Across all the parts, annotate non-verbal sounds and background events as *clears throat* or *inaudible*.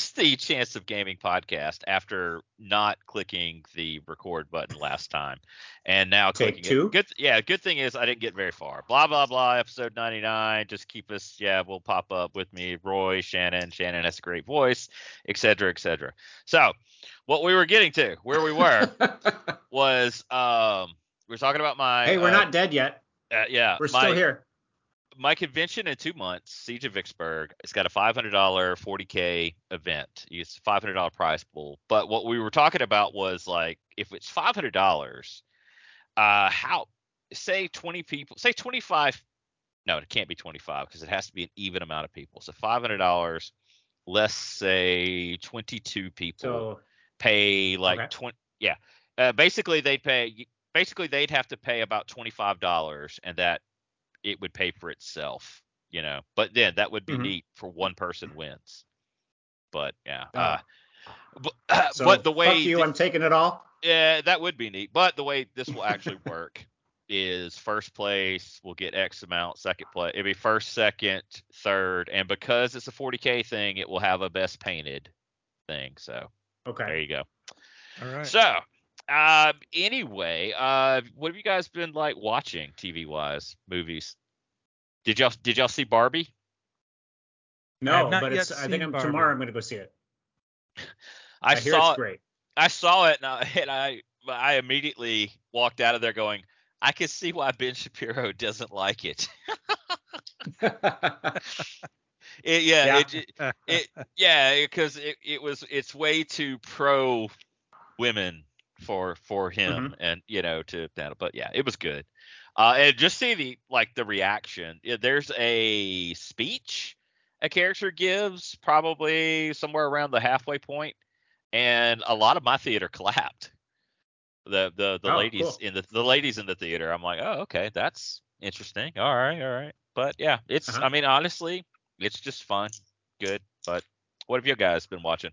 is the Chance of Gaming podcast after not clicking the record button last time, and now Take clicking two? it. Good, yeah. Good thing is I didn't get very far. Blah blah blah. Episode 99. Just keep us. Yeah, we'll pop up with me, Roy, Shannon. Shannon has a great voice, etc. etc. So, what we were getting to, where we were, *laughs* was um, we were talking about my. hey, we're uh, not dead yet. uh, yeah, We're my, still here. My convention in two months, Siege of Vicksburg, it's got a $500 40k event. It's a $500 prize pool. But what we were talking about was like, if it's $500, uh, how, say 20 people, say 25, no, it can't be 25 because it has to be an even amount of people. So $500, let's say 22 people So pay like Okay. 20 yeah uh, basically they'd pay basically they'd have to pay about $25 and that it would pay for itself you know but then that would be Mhm. neat for one person wins but yeah Oh. uh, but, *clears throat* so but the way you, I'm taking it all. yeah that would be neat but the way this will actually work is first place will get x amount second place it'll be first second third and because it's a 40k thing it will have a best painted thing so okay, there you go All right. so, uh, anyway, uh, what have you guys been like watching TV wise, movies? Did y'all did y'all see Barbie? No, but it's. I think I'm Barbie. tomorrow. I'm gonna go see it. *laughs* I, I, hear saw it's it. great. I saw it, and I, *laughs* and I I immediately walked out of there going, I can see why Ben Shapiro *laughs* doesn't like it. It- yeah, Yeah. It, it yeah because it, it was it's way too pro women for for him and you know to that but yeah it was good. Uh and just see the like the reaction there's a speech a character gives probably somewhere around the halfway point and a lot of my theater clapped the the the Oh, ladies cool. in the the ladies in the theater i'm like oh okay that's interesting all right all right. But yeah it's Uh-huh. i mean honestly it's just fun good but what have you guys been watching?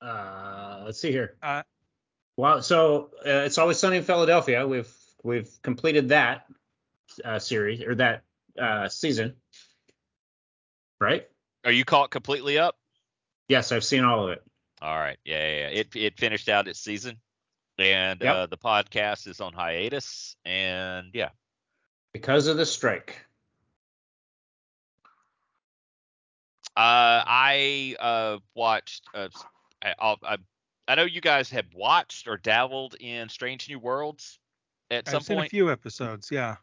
Uh, let's see here. Uh, well, so uh, it's always sunny in Philadelphia. We've we've completed that uh, series or that uh, season, right? are you caught completely up Yes, I've seen all of it. all right yeah yeah, yeah. it it finished out its season and Yep. uh the podcast is on hiatus and yeah Because of the strike. uh i uh watched uh s- I, I'll, I I know you guys have watched or dabbled in Strange New Worlds at some point. I've seen a few episodes. Yeah.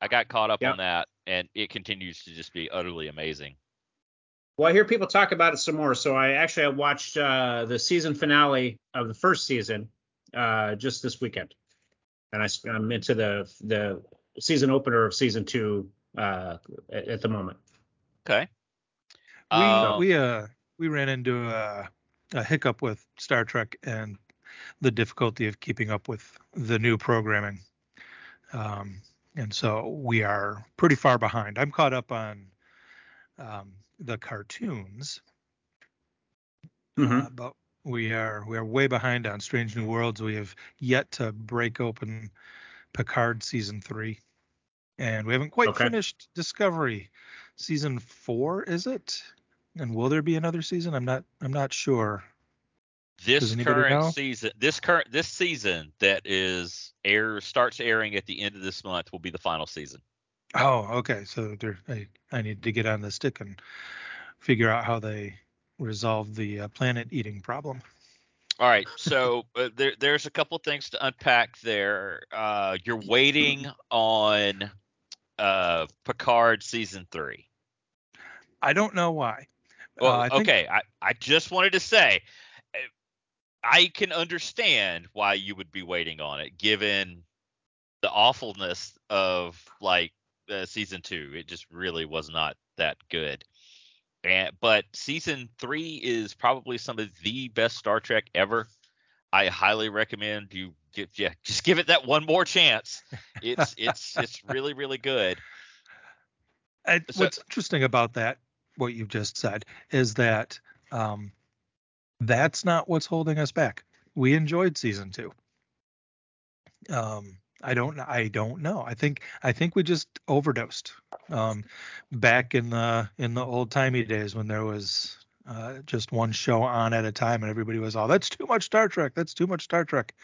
I got caught up Yep. on that, and it continues to just be utterly amazing. Well, I hear people talk about it some more. So I actually I watched uh, the season finale of the first season uh, just this weekend, and I, am into the the season opener of season two uh, at, at the moment. Okay. We Um, we uh we ran into a, a hiccup with Star Trek and the difficulty of keeping up with the new programming. Um, and so we are pretty far behind. I'm caught up on um, the cartoons, Mhm. uh, but we are we are way behind on Strange New Worlds. We have yet to break open Picard season three, and we haven't quite Okay. finished Discovery season four. Is it? And will there be another season? I'm not. I'm not sure. this current know? season, this current this season that is air starts airing at the end of this month will be the final season. Oh, okay. So there, I I need to get on the stick and figure out how they resolve the uh, planet eating problem. All right, *laughs* so uh, there, there's a couple things to unpack there. Uh, you're waiting on uh, Picard season three. I don't know why. Well, Uh, I think- okay, I, I just wanted to say, uh, I can understand why you would be waiting on it, given the awfulness of like uh, season two. It just really was not that good. And but season three is probably some of the best Star Trek ever. I highly recommend you give yeah, *laughs* just give it that one more chance. It's it's it's *laughs* really really good. I, So- what's interesting about that, what you've just said, is that um, that's not what's holding us back. We enjoyed season two. Um, I don't, I don't know. I think, I think we just overdosed. Um, back in the in the old timey days when there was uh, just one show on at a time, and everybody was all, "That's too much Star Trek. That's too much Star Trek."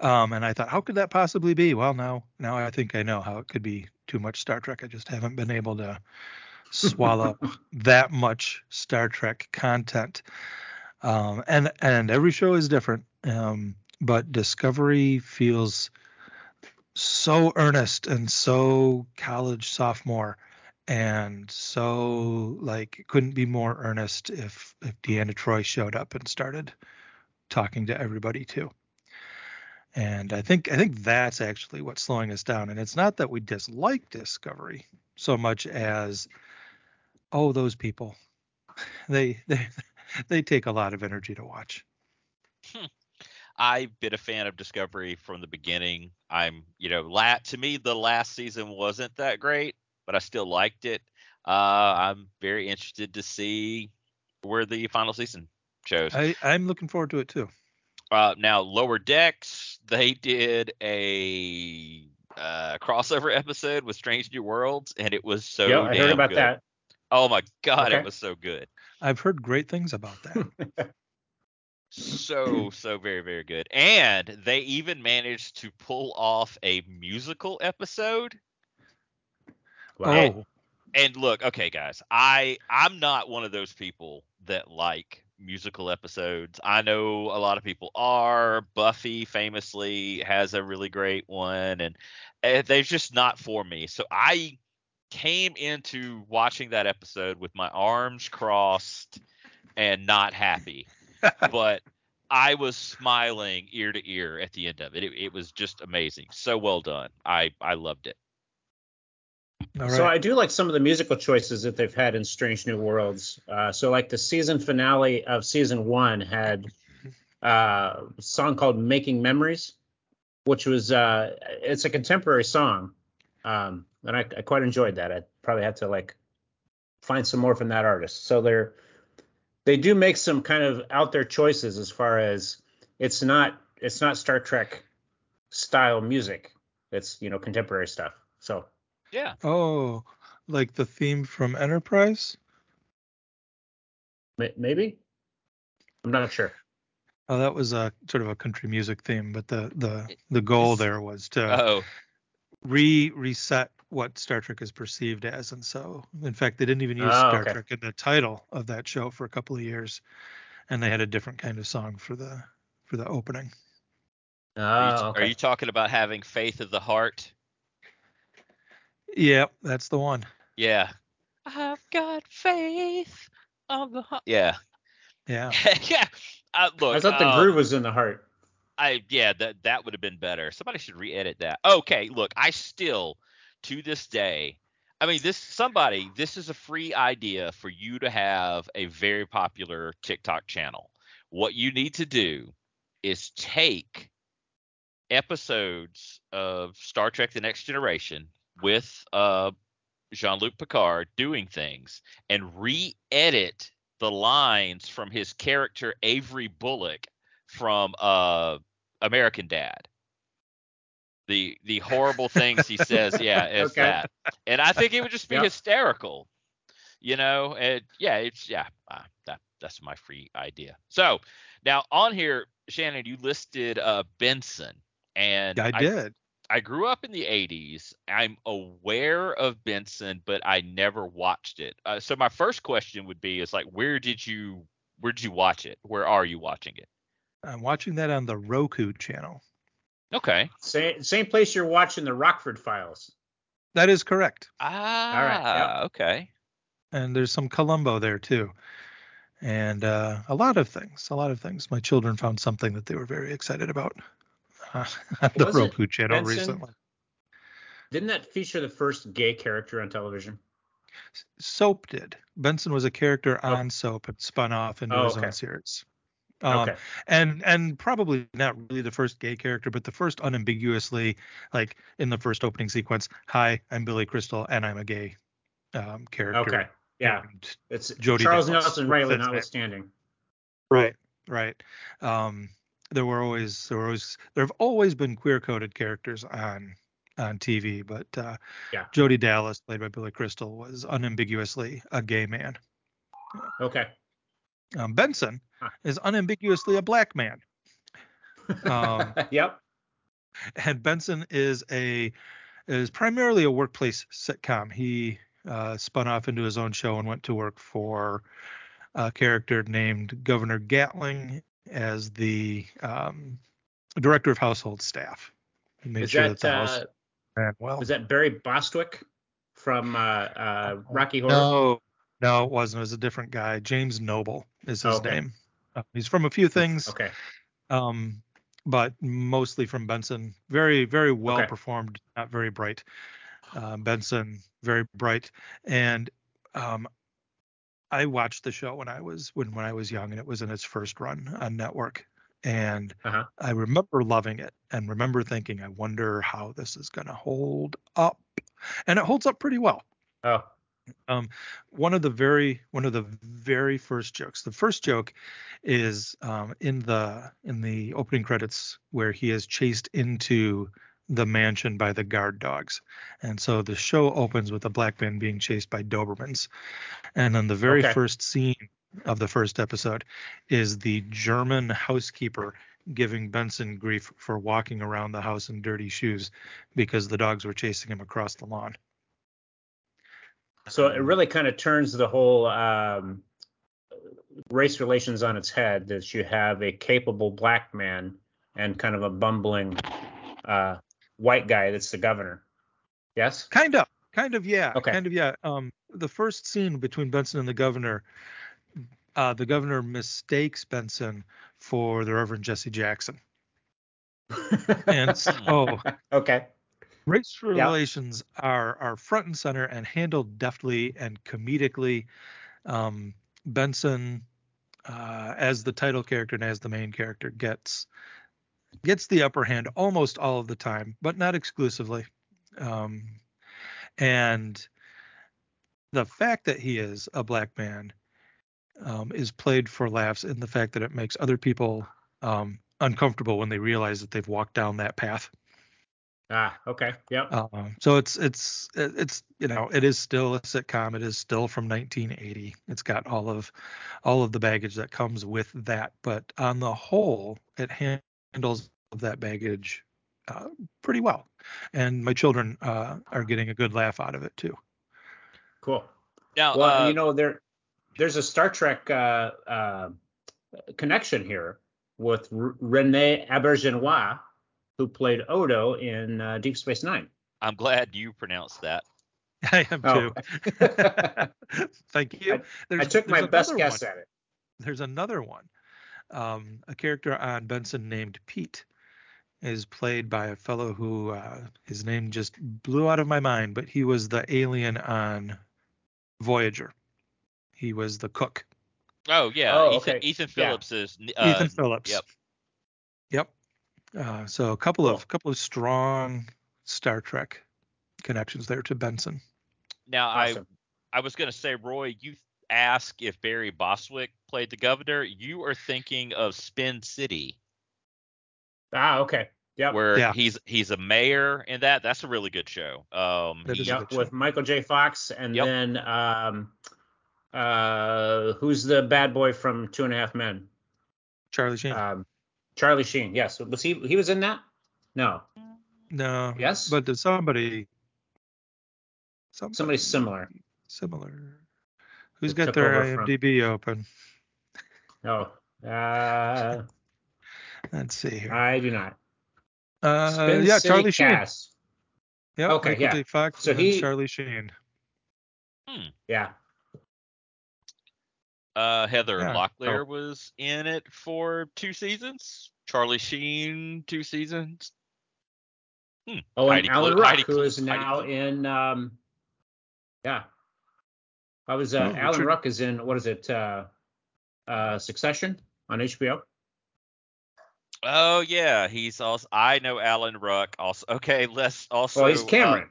Um, and I thought, how could that possibly be? Well, now now I think I know how it could be too much Star Trek. I just haven't been able to swallow that much Star Trek content. Um, and and every show is different. Um, but Discovery feels so earnest and so college sophomore and so like couldn't be more earnest if if Deanna Troi showed up and started talking to everybody too. And I think I think that's actually what's slowing us down. And it's not that we dislike Discovery so much as oh those people they *laughs* they they take a lot of energy to watch. Hmm. I've been a fan of Discovery from the beginning. I'm, you know, la- to me the last season wasn't that great, but I still liked it. Uh, I'm very interested to see where the final season shows. I, I'm looking forward to it too. Uh, now, Lower Decks, they did a uh, crossover *laughs* episode with Strange New Worlds, and it was so. Yeah, I heard about good. that. Oh my god, Okay. it was so good. I've heard great things about that. *laughs* So so very very good. And they even managed to pull off a musical episode. Wow. Oh, And look, okay guys, I I'm not one of those people that like musical episodes. I know a lot of people are. Buffy famously has a really great one and uh, they're just not for me. So I came into watching that episode with my arms crossed and not happy. *laughs* but I was smiling ear to ear at the end of it. It, it was just amazing. So well done. I I loved it. all So. I do like some of the musical choices that they've had in Strange New Worlds. Uh, so like the season finale of season one had uh, a song called "Making Memories," which was uh, it's a contemporary song, um, and I, I quite enjoyed that. I probably had to like find some more from that artist. So they're they do make some kind of out there choices as far as it's not it's not Star Trek style music. It's you know contemporary stuff. So Yeah. oh, like the theme from Enterprise. May- Maybe. I'm not sure. Oh, that was a sort of a country music theme, but the the the goal there was to Oh, re reset what Star Trek is perceived as, and so in fact they didn't even use Oh, Star okay. Trek in the title of that show for a couple of years, and they had a different kind of song for the for the opening. are, you, Oh, are you talking about having faith of the heart? Yeah, that's the one. Yeah. I've got faith of the heart. Yeah. Yeah. *laughs* yeah. Uh, look, I thought the um, groove was in the heart. I yeah, that that would have been better. Somebody should re-edit that. Okay, look, I still to this day, I mean this somebody, this is a free idea for you to have a very popular TikTok channel. What you need to do is take episodes of Star Trek The Next Generation with uh Jean-Luc Picard doing things and re-edit the lines from his character Avery Bullock from uh American Dad. The the horrible things he says, *laughs* yeah, as Okay. that. And I think it would just be Yep. hysterical. You know, and yeah, it's yeah, uh, that that's my free idea. So now on here, Shannon, you listed uh Benson, and I did. I grew up in the 80s. I'm aware of Benson, but I never watched it. Uh, so my first question would be is like where did you where did you watch it? Where are you watching it? I'm watching that on the Roku channel. Okay. Same same place you're watching the Rockford Files. That is correct. Ah, right, okay. And there's some Columbo there too. And uh, a lot of things, a lot of things. My children found something that they were very excited about uh, *laughs* on the Was it Roku channel Benson? recently. Didn't that feature the first gay character on television? Soap did. Benson was a character Oh. on Soap and spun off into Oh, his okay. own series. Um, okay. and and probably not really the first gay character, but the first unambiguously like in the first opening sequence. Hi, I'm Billy Crystal, and I'm a gay um, character. Okay. Yeah. And- It's Jody Charles Dallas Nelson Reilly notwithstanding. Right. Right. Um, there were always there were always there have always been queer coded characters on on TV, but uh, Yeah. Jody Dallas, played by Billy Crystal, was unambiguously a gay man. Okay. Um, Benson is unambiguously a black man, Um, *laughs* yep. and Benson is a is primarily a workplace sitcom. He uh, spun off into his own show and went to work for a character named Governor Gatling as the um, director of household staff. He made Is sure that that the house uh, well. was that Barry Bostwick from uh, uh, Rocky Horror? No, no, it wasn't. It was a different guy. James Noble is his Okay. name. Uh, he's from a few things, Okay. um, but mostly from Benson. Very, very well Okay. performed. Not very bright. Uh, Benson, very bright, and um, I watched the show when I was when when I was young, and it was in its first run on network. And Uh-huh. I remember loving it, and remember thinking, I wonder how this is going to hold up, and it holds up pretty well Oh. One of the very one of the very first jokes the first joke is um, in the in the opening credits where he is chased into the mansion by the guard dogs. And so the show opens with a black man being chased by dobermans. And then the very Okay. first scene of the first episode is the german housekeeper giving benson grief for walking around the house in dirty shoes because the dogs were chasing him across the lawn So it really kind of turns the whole um, race relations on its head that you have a capable black man and kind of a bumbling uh, white guy that's the governor. Yes? Kind of, kind of, yeah, Okay. kind of, yeah. Um, the first scene between Benson and the governor, uh, the governor mistakes Benson for the Reverend Jesse Jackson, *laughs* and so okay. Race Yeah. relations are are front and center and handled deftly and comedically. Um, Benson, uh, as the title character and as the main character, gets gets the upper hand almost all of the time, but not exclusively. Um, and the fact that he is a black man um, is played for laughs in the fact that it makes other people um, uncomfortable when they realize that they've walked down that path. Ah, okay. Yep. Um, so it's it's it's you know it is still a sitcom. It is still from 1980. It's got all of all of the baggage that comes with that, but on the whole, it handles that baggage uh, pretty well. And my children uh, are getting a good laugh out of it too. Cool. Now, Well, uh, you know there there's a Star Trek uh, uh, connection here with R- Rene Auberjonois, who played Odo in uh, Deep Space Nine. I'm glad you pronounced that. *laughs* I am Oh. too. *laughs* Thank you. I There's- took my best another guess one. at it. there's another one. Um, a character on Benson named Pete is played by a fellow who uh, his name just blew out of my mind, but he was the alien on Voyager. He was the cook. Oh yeah, Oh, Ethan, okay. Ethan Yeah. Phillips is uh, Ethan Phillips. Yep. Yep. Uh, so a couple Cool. of couple of strong Star Trek connections there to Benson. Now Awesome. I I was gonna say, Roy, you asked if Barry Bostwick played the governor. You are thinking of Spin City, Ah, okay. Yep. where Yeah. he's he's a mayor in that. That's a really good show. Um, he- is a Yep, good with show. Michael J. Fox, and Yep. then um, uh, who's the bad boy from Two and a Half Men? Charlie Sheen. Um, Charlie Sheen. Yes, was he? He was in that? No. no. Yes? But there's somebody. Somebody similar. Similar. Who's got their over from- IMDb open? No. *laughs* Uh, Let's see here. I do not. Uh, Spin yeah, City Charlie Sheen. cast. Yeah, Okay, Michael yeah. J. Fox So he- Charlie Sheen. Yeah. Uh, Heather Yeah. Locklear was in it for two seasons. Charlie Sheen two seasons. Oh, Heidi and Alan Klum- Ruck, Heidi who Klum- is now Klum. in. Um, yeah. I was. Uh, Oh, Alan Richard- Ruck is in. What is it? Uh, uh, Succession on HBO. Oh yeah, he's also. I know Alan Ruck. Also, okay. Let's also. Well, he's uh, Cameron.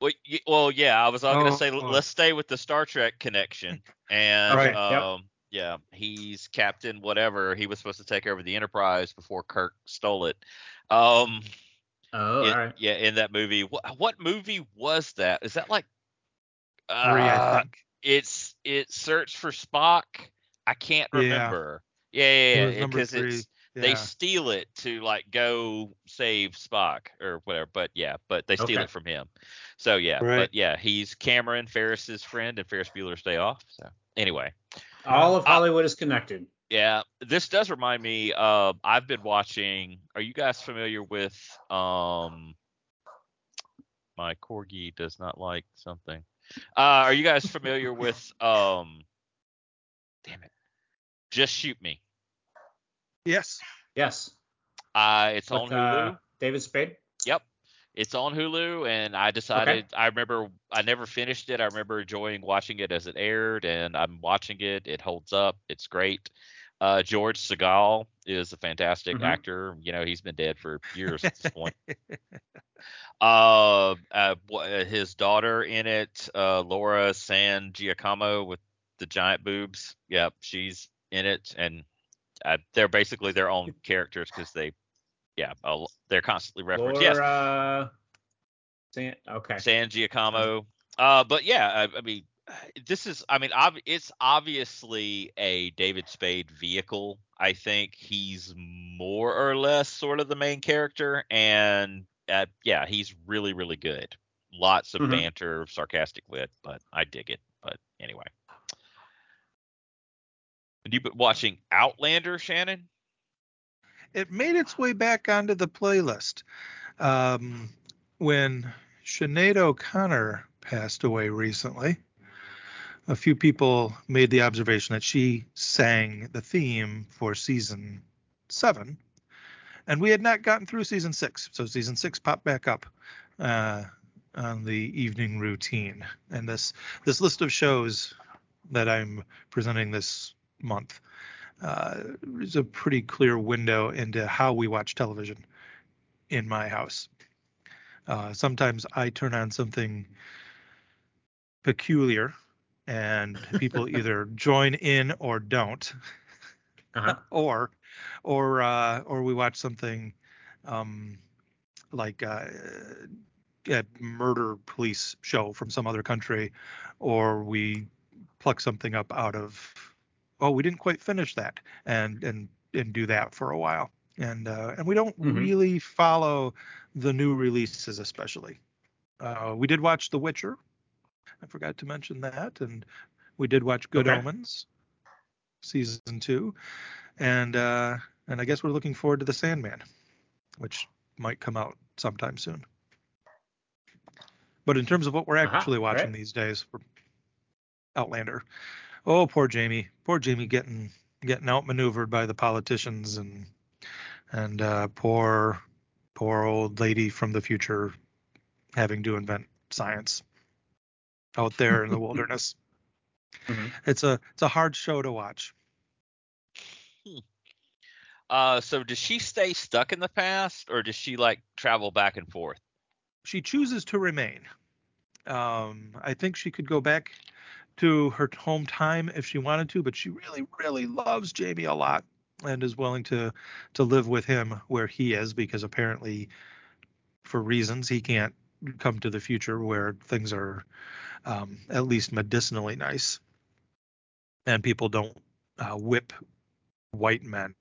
Well, y- well, yeah, I was all gonna Oh, say oh. let's stay with the Star Trek connection, and Okay, yep. um, yeah, he's Captain whatever. He was supposed to take over the Enterprise before Kirk stole it. Um, oh, it- all right. yeah, in that movie, what, what movie was that? Is that like? Three, I Uh, think. It's it's Search for Spock, I can't remember. Yeah, yeah, It yeah. was number Because three. it's Yeah. they steal it to like go save Spock or whatever. But yeah, but they steal Okay. it from him. So yeah, Right. but yeah, he's Cameron Ferris's friend and Ferris Bueller's Day Off. So anyway, All of Uh, Hollywood is connected. yeah, this does remind me. Uh, I've been watching. Are you guys familiar with? Um, my corgi does not like something. Uh, are you guys familiar *laughs* with? Um, damn it, just shoot me. Yes. Yes. Uh, it's With, on Hulu. uh, David Spade. It's on Hulu, and I decided I remember I never finished it. I remember enjoying watching it as it aired, and I'm watching it. It holds up. It's great. Uh, George Segal is a fantastic Mhm. actor. You know, he's been dead for years at this point. *laughs* Uh, uh, uh, his daughter in it, uh, Laura San Giacomo with the giant boobs. Yep, she's in it, and uh, they're basically their own characters because they, yeah, uh, they're constantly referenced. Yes, Laura. San- okay. San Giacomo. Uh, but yeah, I, I mean, this is, I mean, ob- it's obviously a David Spade vehicle. I think he's more or less sort of the main character, and uh, yeah, he's really, really good. Lots of Mhm. banter, sarcastic wit, but I dig it. But anyway, have you been watching Outlander, Shannon? It made its way back onto the playlist. Um, when Sinead O'Connor passed away recently, a few people made the observation that she sang the theme for season seven, and we had not gotten through season six. So season six popped back up uh, on the evening routine, and this this list of shows that I'm presenting this month uh, is a pretty clear window into how we watch television in my house. Uh, sometimes I turn on something peculiar, and *laughs* people either join in or don't, Uh-huh. *laughs* or or uh, or we watch something um, like uh, a murder police show from some other country, or we pluck something up out of oh we didn't quite finish that and and and do that for a while and uh, and we don't Mhm. really follow the new releases especially. Uh, we did watch The Witcher. I forgot to mention that, and we did watch Good Okay. Omens season two, and uh, and I guess we're looking forward to The Sandman, which might come out sometime soon. But in terms of what we're Uh-huh, actually watching right. these days, we're Outlander. Oh, poor Jamie. Poor Jamie getting getting outmaneuvered by the politicians and and uh, poor poor old lady from the future having to invent science out there in the *laughs* wilderness. Mhm. It's a it's a hard show to watch. *laughs* Uh, so does she stay stuck in the past, or does she like travel back and forth? She chooses to remain. Um, I think she could go back to her home time if she wanted to, but she really, really loves Jamie a lot and is willing to to live with him where he is because apparently, for reasons, he can't come to the future where things are um, at least medicinally nice, and people don't uh, whip white men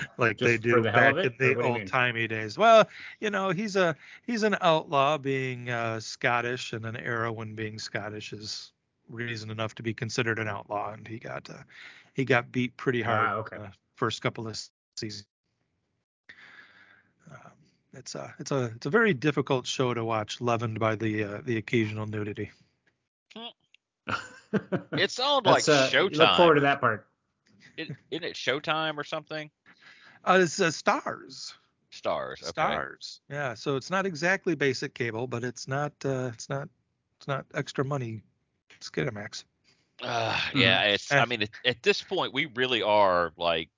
*laughs* like Just they do the back of in the what do you old timey days. Well, you know, he's a he's an outlaw being uh, Scottish, and an heroine being Scottish is reason enough to be considered an outlaw, and he got uh, he got beat pretty hard Ah, okay. uh, first couple of seasons. Um, it's a it's a it's a very difficult show to watch, leavened by the uh, the occasional nudity. It's on like That's, uh, Showtime. Look forward to that part. It, isn't it Showtime or something? Uh, it's uh, stars. Stars. Okay. stars yeah so it's not exactly basic cable but it's not uh it's not it's not extra money skinamax Uh, yeah, it's. I Eh. mean, at, at this point, we really are like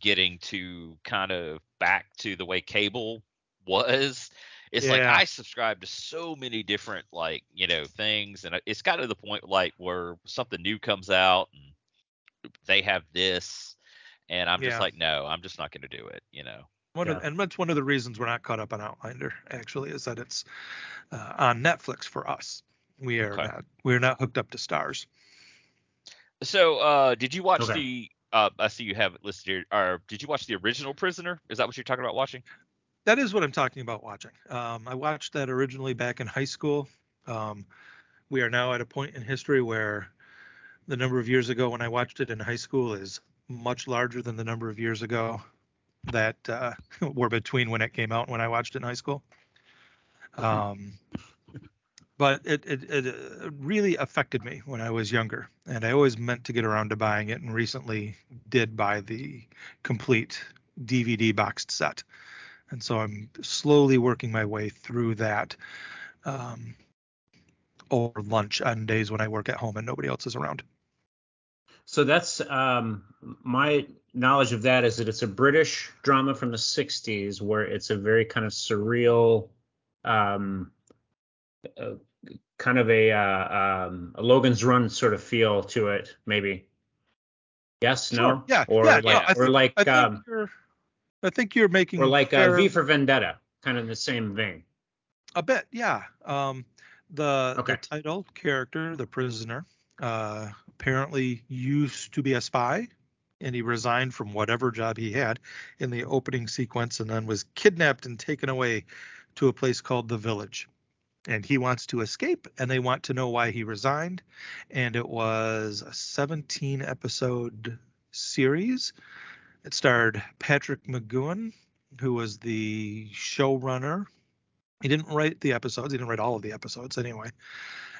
getting to kind of back to the way cable was. It's like I subscribe to so many different like you know things, and it's got to the point like where something new comes out and they have this, and I'm just like, no, I'm just not going to do it. You know. one of, and that's one of the reasons we're not caught up on outlander actually is that it's uh, on netflix for us We are Okay. not we're not hooked up to stars. So, uh, did you watch Okay. the? Uh, I see you have it listed here. Or did you watch the original Prisoner? Is that what you're talking about watching? That is what I'm talking about watching. Um, I watched that originally back in high school. Um, we are now at a point in history where the number of years ago when I watched it in high school is much larger than the number of years ago that uh, *laughs* were between when it came out and when I watched it in high school. Um, but it, it, it uh, really affected me when I was younger, and I always meant to get around to buying it, and recently did buy the complete DVD boxed set. And so I'm slowly working my way through that um, over lunch on days when I work at home and nobody else is around. So that's um, my knowledge of that is that it's a British drama from the 60s where it's a very kind of surreal, um, uh, kind of a, uh, um, a Logan's Run sort of feel to it, maybe. Yes, Sure, no, yeah, or yeah, like, no, I or think- like, I think um, you're, I think you're making or like uh, V for Vendetta, kind of in the same vein. A bit, yeah. Um, the Okay. the title character, the prisoner, uh, apparently used to be a spy, and he resigned from whatever job he had in the opening sequence, and then was kidnapped and taken away to a place called the Village. And he wants to escape, and they want to know why he resigned. And it was a 17 episode series. It starred Patrick McGoohan, who was the showrunner he didn't write the episodes. He didn't write all of the episodes anyway.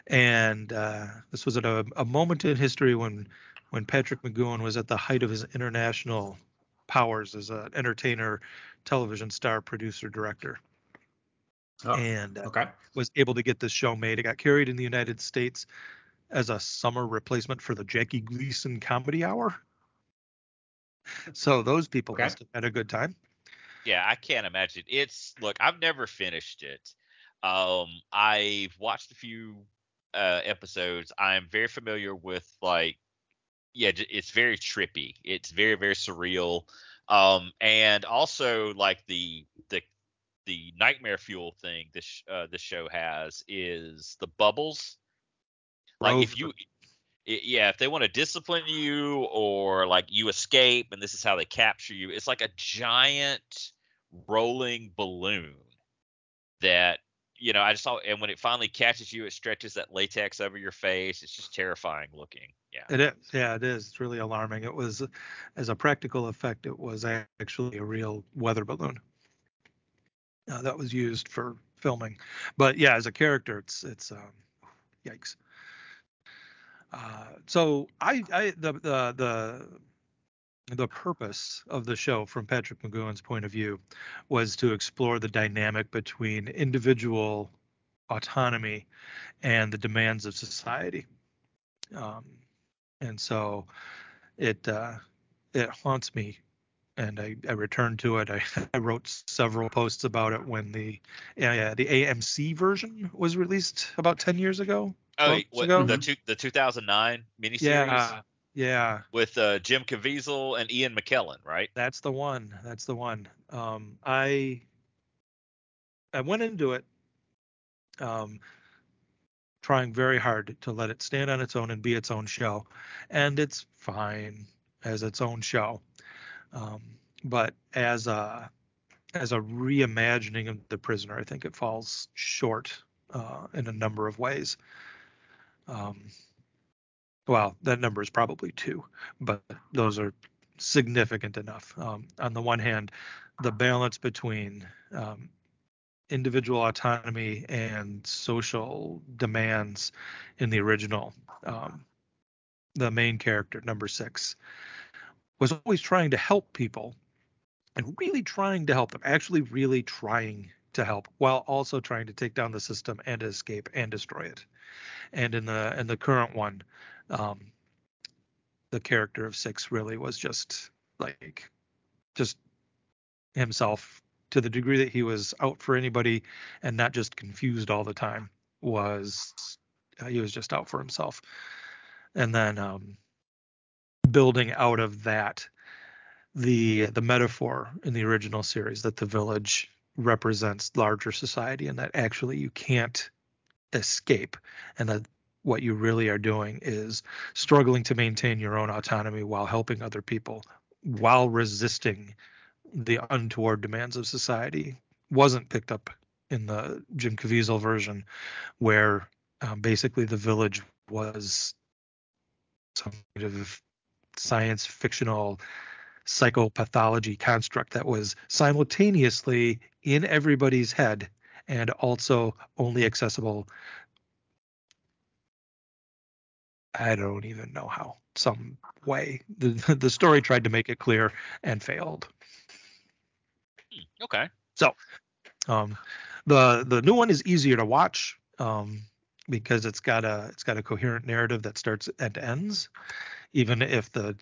And uh, this was at a, a moment in history when when Patrick McGoohan was at the height of his international powers as an entertainer, television star, producer, director, Oh, and uh, okay. was able to get this show made. It got carried in the United States as a summer replacement for the Jackie Gleason Comedy Hour. So those people Okay. must have had a good time. Yeah, I can't imagine. It's look, I've never finished it. Um, I've watched a few uh, episodes. I'm very familiar with like, yeah, it's very trippy. It's very very surreal. Um, and also like the the the nightmare fuel thing this uh, this show has is the bubbles. Like if you yeah, if they want to discipline you or like you escape and this is how they capture you, it's like a giant rolling balloon that you know, I just saw and when it finally catches you, it stretches that latex over your face. It's just terrifying looking. Yeah. It is. Yeah, it is. It's really alarming. It was, as a practical effect, it was actually a real weather balloon uh, that was used for filming. But yeah, as a character, it's it's um, yikes. Uh, so I I the the the the purpose of the show from Patrick McGoohan's point of view was to explore the dynamic between individual autonomy and the demands of society. Um, and so it uh, it haunts me and I, I returned to it. *laughs* I, I wrote several posts about it when the yeah, yeah, the AMC version was released about 10 years ago. Oh, what, ago. the two, the 2009 miniseries Yeah, yeah, with uh, Jim Caviezel and Ian McKellen, right? that's the one. That's the one. Um, I I went into it um, trying very hard to let it stand on its own and be its own show, and it's fine as its own show. Um, but as a as a reimagining of the prisoner, I think it falls short uh, in a number of ways. Um, well, that number is probably two, but those are significant enough. Um, on the one hand, the balance between um, individual autonomy and social demands in the original, um, the main character, number six, was always trying to help people and really trying to help them, actually, really trying to help while also trying to take down the system and escape and destroy it. And in the in the current one, um, the character of Six really was just like just himself to the degree that he was out for anybody and not just confused all the time was uh, he was just out for himself. And then um, building out of that the the metaphor in the original series that the village represents larger society and that actually you can't escape, and that what you really are doing is struggling to maintain your own autonomy while helping other people, while resisting the untoward demands of society. Wasn't picked up in the Jim Caviezel version, where um, basically the village was some kind of science fictional psychopathology construct that was simultaneously in everybody's head and also only accessible I don't even know how some way the *laughs* the story tried to make it clear and failed. Hmm, okay. So, um, the the new one is easier to watch um, because it's got a it's got a coherent narrative that starts and ends, even if the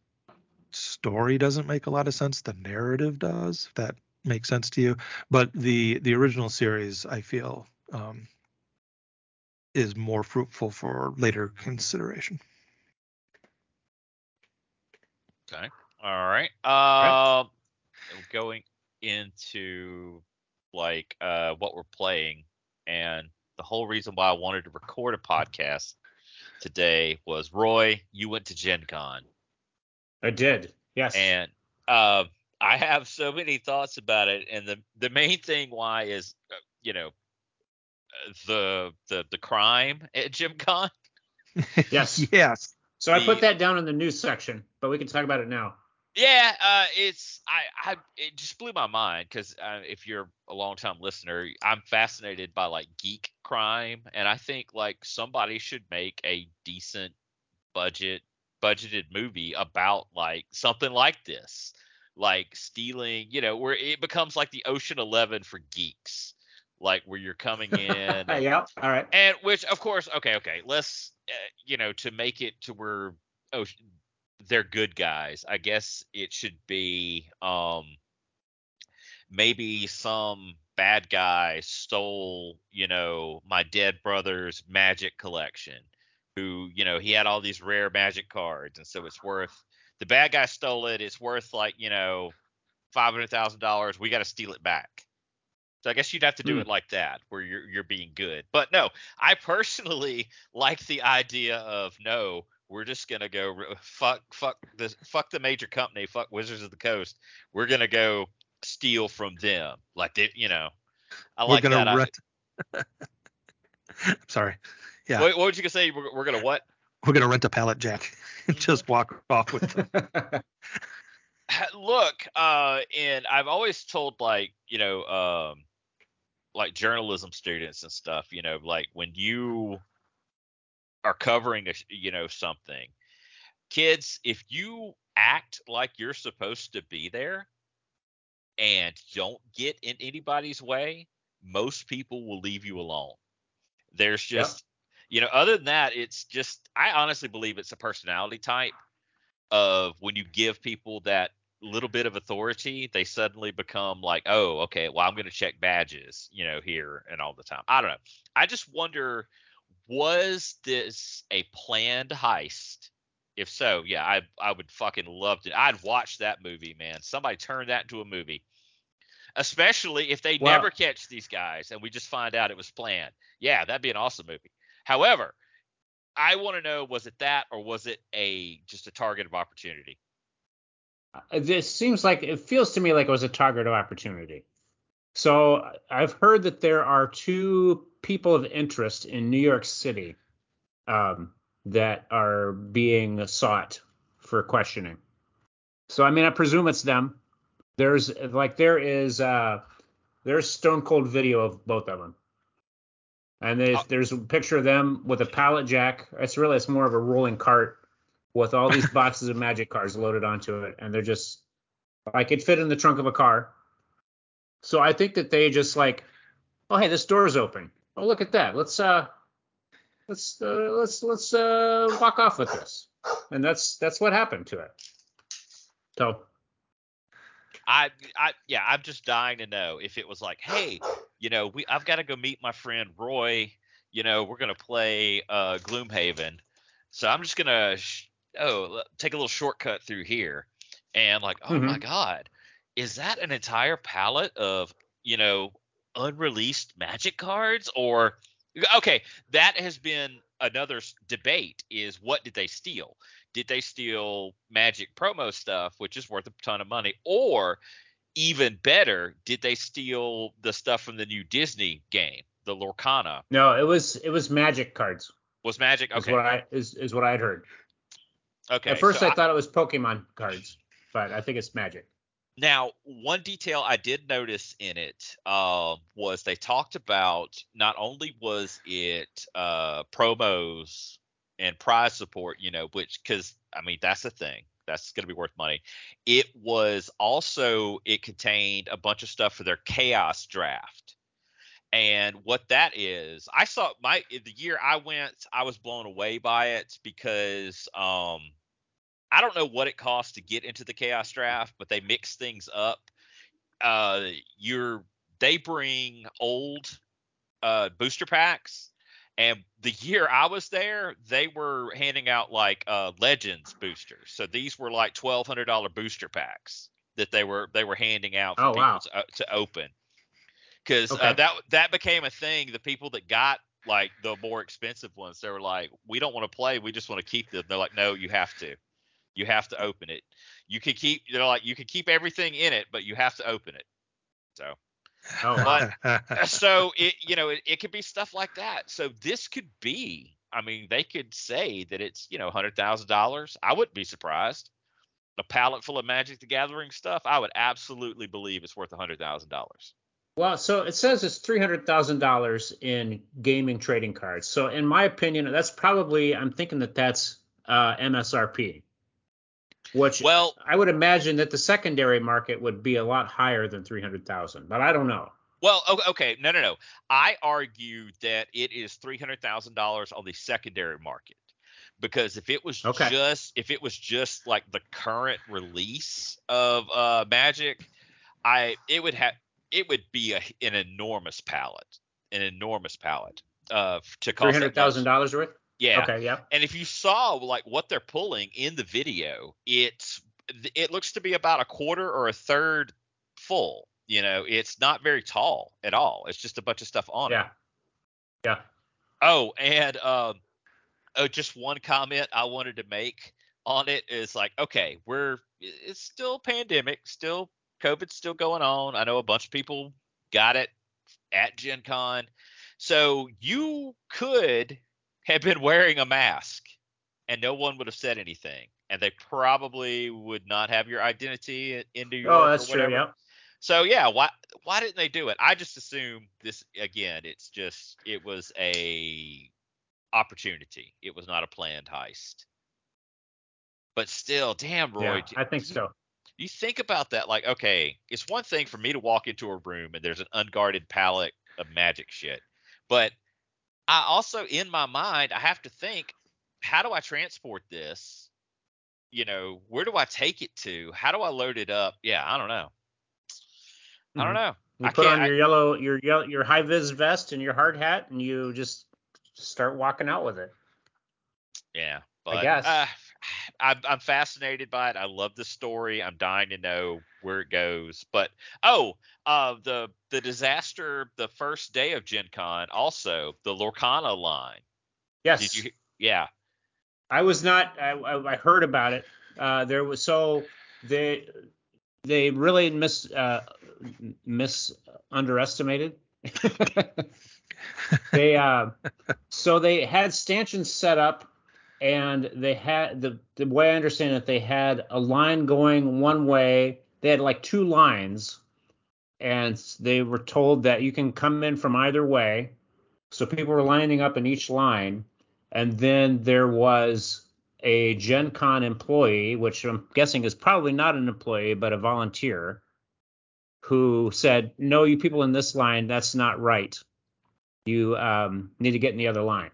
story doesn't make a lot of sense, the narrative does. If that makes sense to you, but the the original series, I feel, um, is more fruitful for later consideration. Okay. All right. Um, going into like uh what we're playing, and the whole reason why I wanted to record a podcast today was Roy. You went to Gen Con. I did. Yes. And uh, I have so many thoughts about it, and the the main thing why is uh, you know the the the crime at Gen *laughs* Con. Yes. *laughs* yes. So I put that down in the news section, but we can talk about it now. Yeah, uh, it's I, I it just blew my mind because uh, if you're a long time listener, I'm fascinated by like geek crime, and I think like somebody should make a decent budget budgeted movie about like something like this, like stealing, you know, where it becomes like the Ocean Eleven for geeks, like where you're coming in. *laughs* yeah. All right. and which of course, okay, okay, let's uh, you know to make it to where oh they're good guys. I guess it should be um maybe some bad guy stole, you know, my dead brother's magic collection. Who, you know, he had all these rare magic cards, and so it's worth the bad guy stole it. It's worth like, you know, five hundred thousand dollars. We got to steal it back. So I guess you'd have to do Hmm. it like that, where you're you're being good. But no, I personally *laughs* like the idea of no, we're just gonna go fuck fuck the fuck the major company, fuck Wizards of the Coast. We're gonna go steal from them, like they, you know. I like we're that. gonna I- rent. Sorry. Yeah. what, what would you gonna say? We're, we're gonna what? We're gonna rent a pallet jack *laughs* and just walk off with them. *laughs* look uh and i've always told like you know um like journalism students and stuff you know like when you are covering a, you know something kids if you act like you're supposed to be there and don't get in anybody's way most people will leave you alone. There's just you know other than that it's just i honestly believe it's a personality type of when you give people that little bit of authority, they suddenly become like, oh, okay, well, I'm going to check badges, you know, here and all the time. I don't know. I just wonder, was this a planned heist? If so, yeah, I I would fucking love to. I'd watch that movie, man. Somebody turn that into a movie. Especially if they never catch these guys and we just find out it was planned. Yeah, that'd be an awesome movie. However, I want to know was it that or was it a just a target of opportunity? This seems like it feels to me like it was a target of opportunity. So I've heard that there are two people of interest in New York City um, that are being sought for questioning. So I mean, I presume it's them. There's like there is uh, there's stone cold video of both of them, and there's, Oh. there's a picture of them with a pallet jack. It's really it's more of a rolling cart with all these *laughs* boxes of magic cards loaded onto it, and they're just like it fit in the trunk of a car. So I think that they just like, oh hey, this door's open. Oh look at that. Let's uh, let's uh, let's let's uh walk off with this, and that's that's what happened to it. So I, I, yeah, I'm just dying to know if it was like, hey, you know, we, I've got to go meet my friend Roy. You know, we're gonna play uh, Gloomhaven, so I'm just gonna, sh- oh, take a little shortcut through here, and like, oh my mm-hmm. god, is that an entire pallet of, you know, unreleased Magic cards, or Okay, that has been another debate is what did they steal? Did they steal Magic promo stuff, which is worth a ton of money, or even better, did they steal the stuff from the new Disney game, the Lorcana? No, it was it was Magic cards. Was Magic Is okay? what I is is what I'd heard. Okay. At first, so I thought it was Pokemon cards, but I think it's Magic. Now, one detail I did notice in it uh, was they talked about not only was it uh, promos and prize support, you know, which because I mean that's the thing that's going to be worth money. It was also it contained a bunch of stuff for their chaos draft. And what that is, I saw my the year I went, I was blown away by it because um I don't know what it costs to get into the chaos draft, but they mix things up. Uh, you're they bring old uh, booster packs, and the year I was there, they were handing out like uh, legends boosters. So these were like twelve hundred dollar booster packs that they were they were handing out for Oh, people wow. to, uh, to open. Because uh, that that became a thing. The people that got like the more expensive ones, they were like, "We don't want to play. We just want to keep them." They're like, "No, you have to." You have to open it. You can keep they're like you can keep everything in it, but you have to open it. So Oh, wow. *laughs* uh, so it you know it, it could be stuff like that. So this could be. I mean, they could say that it's you know hundred thousand dollars. I wouldn't be surprised. A pallet full of Magic the Gathering stuff. I would absolutely believe it's worth a hundred thousand dollars. Well, so it says it's three hundred thousand dollars in gaming trading cards. So in my opinion, that's probably I'm thinking that that's uh, MSRP. Which Well, I would imagine that the secondary market would be a lot higher than three hundred thousand, but I don't know. Well, okay, no, no, no. I argue that it is three hundred thousand dollars on the secondary market because if it was Okay. just if it was just like the current release of uh, Magic, I it would have it would be a, an enormous pallet, an enormous pallet uh, to cost Three hundred thousand dollars worth. Yeah, Okay. Yeah. and if you saw like what they're pulling in the video, it's it looks to be about a quarter or a third full. You know, it's not very tall at all. It's just a bunch of stuff on it. Yeah. Yeah. Oh, and um, oh, just one comment I wanted to make on it is like, okay, we're it's still pandemic, still COVID's still going on. I know a bunch of people got it at Gen Con. So you could have been wearing a mask and no one would have said anything. And they probably would not have your identity into your. Oh, that's true. Yeah. So yeah, why why didn't they do it? I just assume this again. It's just it was a opportunity. It was not a planned heist. But still, damn, Roy. Yeah. I think so. You think about that, like, okay, it's one thing for me to walk into a room and there's an unguarded pallet of magic shit, but I also, in my mind, I have to think, how do I transport this? You know, where do I take it to? How do I load it up? Yeah, I don't know. I don't Mhm. know. You I put on I- your yellow, your yellow, your high vis vest and your hard hat, and you just start walking out with it. Yeah, I guess. uh, I'm I'm fascinated by it. I love the story. I'm dying to know where it goes. But oh, uh, the the disaster the first day of Gen Con, also the Lorcana line. Yes. Did you? Yeah. I was not. I, I I heard about it. Uh, there was so they they really mis uh, mis underestimated. *laughs* they uh, so they had stanchions set up, and they had the the way I understand it, they had a line going one way. They had like two lines, and they were told that you can come in from either way. So people were lining up in each line and then there was a Gen Con employee, which I'm guessing is probably not an employee, but a volunteer, who said, No, you people in this line, that's not right. You um, need to get in the other line.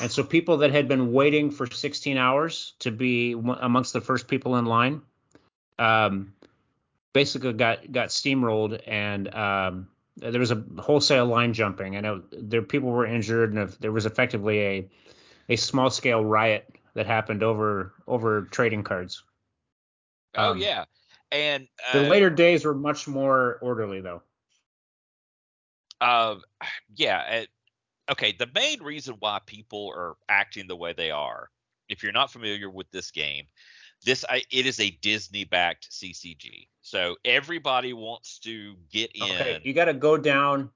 And so people that had been waiting for 16 hours to be amongst the first people in line um, basically got, got steamrolled and um, there was a wholesale line jumping and it, there people were injured and there was effectively a a small scale riot that happened over over trading cards. Oh Um, yeah. And uh, The later days were much more orderly though. uh, yeah, it, okay, the main reason why people are acting the way they are, if you're not familiar with this game, this I, it is a Disney backed CCG. So everybody wants to get in. Okay, you got to go down.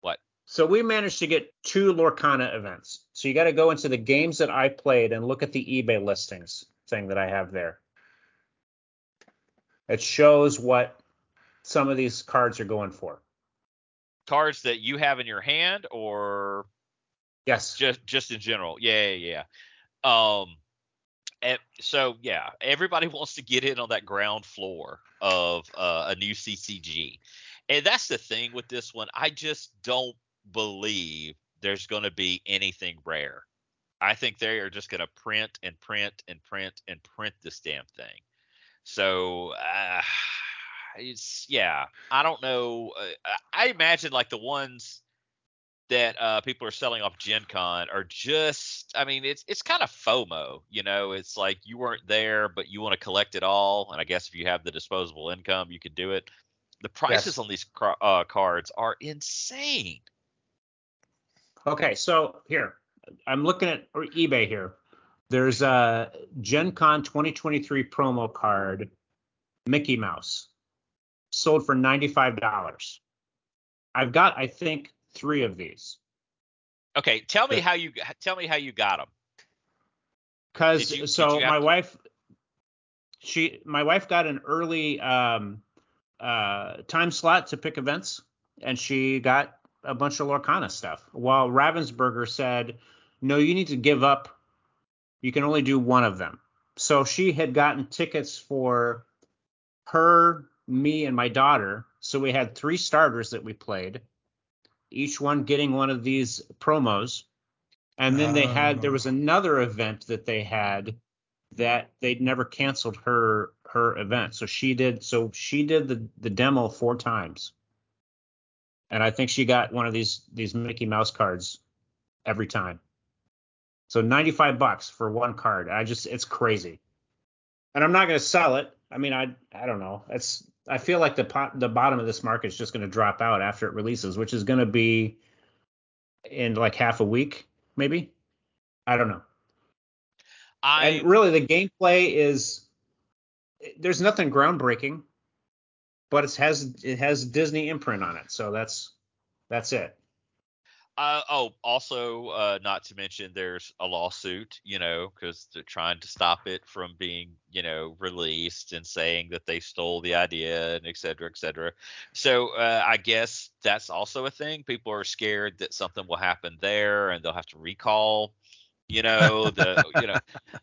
What? So we managed to get two Lorcana events. So you got to go into the games that I played and look at the eBay listings thing that I have there. It shows what some of these cards are going for. Cards that you have in your hand or Yes. just just in general. Yeah, yeah, yeah. Um and so yeah, everybody *laughs* wants to get in on that ground floor of uh, a new CCG. And that's the thing with this one. I just don't believe there's going to be anything rare. I think they are just going to print and print and print and print this damn thing. So uh, it's yeah, I don't know. Uh, I imagine like the ones that uh, people are selling off Gen Con are just I mean it's it's kind of FOMO, you know, it's like you weren't there but you want to collect it all and I guess if you have the disposable income you could do it. The prices Yes. on these uh, cards are insane. Okay, so here I'm looking at or eBay here. There's a Gen Con 2023 promo card, Mickey Mouse, sold for $95. I've got, I think, three of these Okay, tell me how you tell me how you got them. because Did you- did so my to- wife, she my wife got an early um, uh, time slot to pick events, and she got a bunch of Lorcana stuff. While Ravensburger said, "No, you need to give up. You can only do one of them." So she had gotten tickets for her, me, and my daughter. So we had three starters that we played, each one getting one of these promos. And then they had there was Oh. another event that they had that they'd never canceled her her event. So she did so she did the the demo four times. And I think she got one of these these Mickey Mouse cards every time. So 95 bucks for one card. I just it's crazy. And I'm not going to sell it. I mean, I I don't know. It's I feel like the pot, the bottom of this market is just going to drop out after it releases, which is going to be in like half a week, maybe. I don't know. I and really, the gameplay is there's nothing groundbreaking, but it has it has Disney imprint on it, so that's that's it. Uh, oh, also, uh, not to mention, there's a lawsuit, you know, because they're trying to stop it from being, you know, released and saying that they stole the idea and et cetera, et cetera. So uh, I guess that's also a thing. People are scared that something will happen there and they'll have to recall, you know, the, *laughs* you know,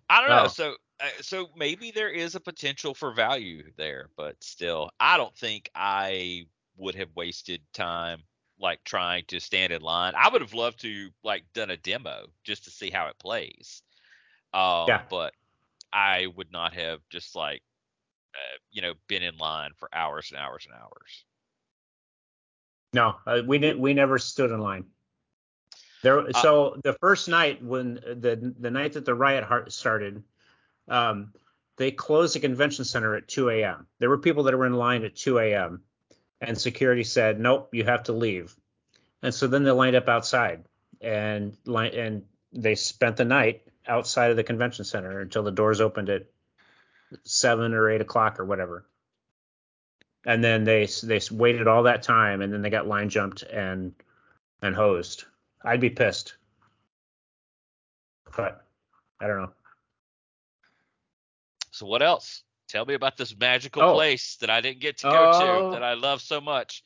I don't know. So, uh, so maybe there is a potential for value there, but still, I don't think I would have wasted time like trying to stand in line. I would have loved to like done a demo just to see how it plays. Um, Yeah. but I would not have just like uh, you know been in line for hours and hours and hours. No, uh, we didn't. We never stood in line. There. Uh, so the first night when the the night that the riot heart started, um, they closed the convention center at 2 a.m. There were people that were in line at 2 a.m. and security said, "Nope, you have to leave." And so then they lined up outside and and they spent the night outside of the convention center until the doors opened at seven or eight o'clock or whatever. And then they they waited all that time and then they got line jumped and and hosed. I'd be pissed, but I don't know. So what else? Tell me about this magical Oh. place that I didn't get to go Oh. to that I love so much.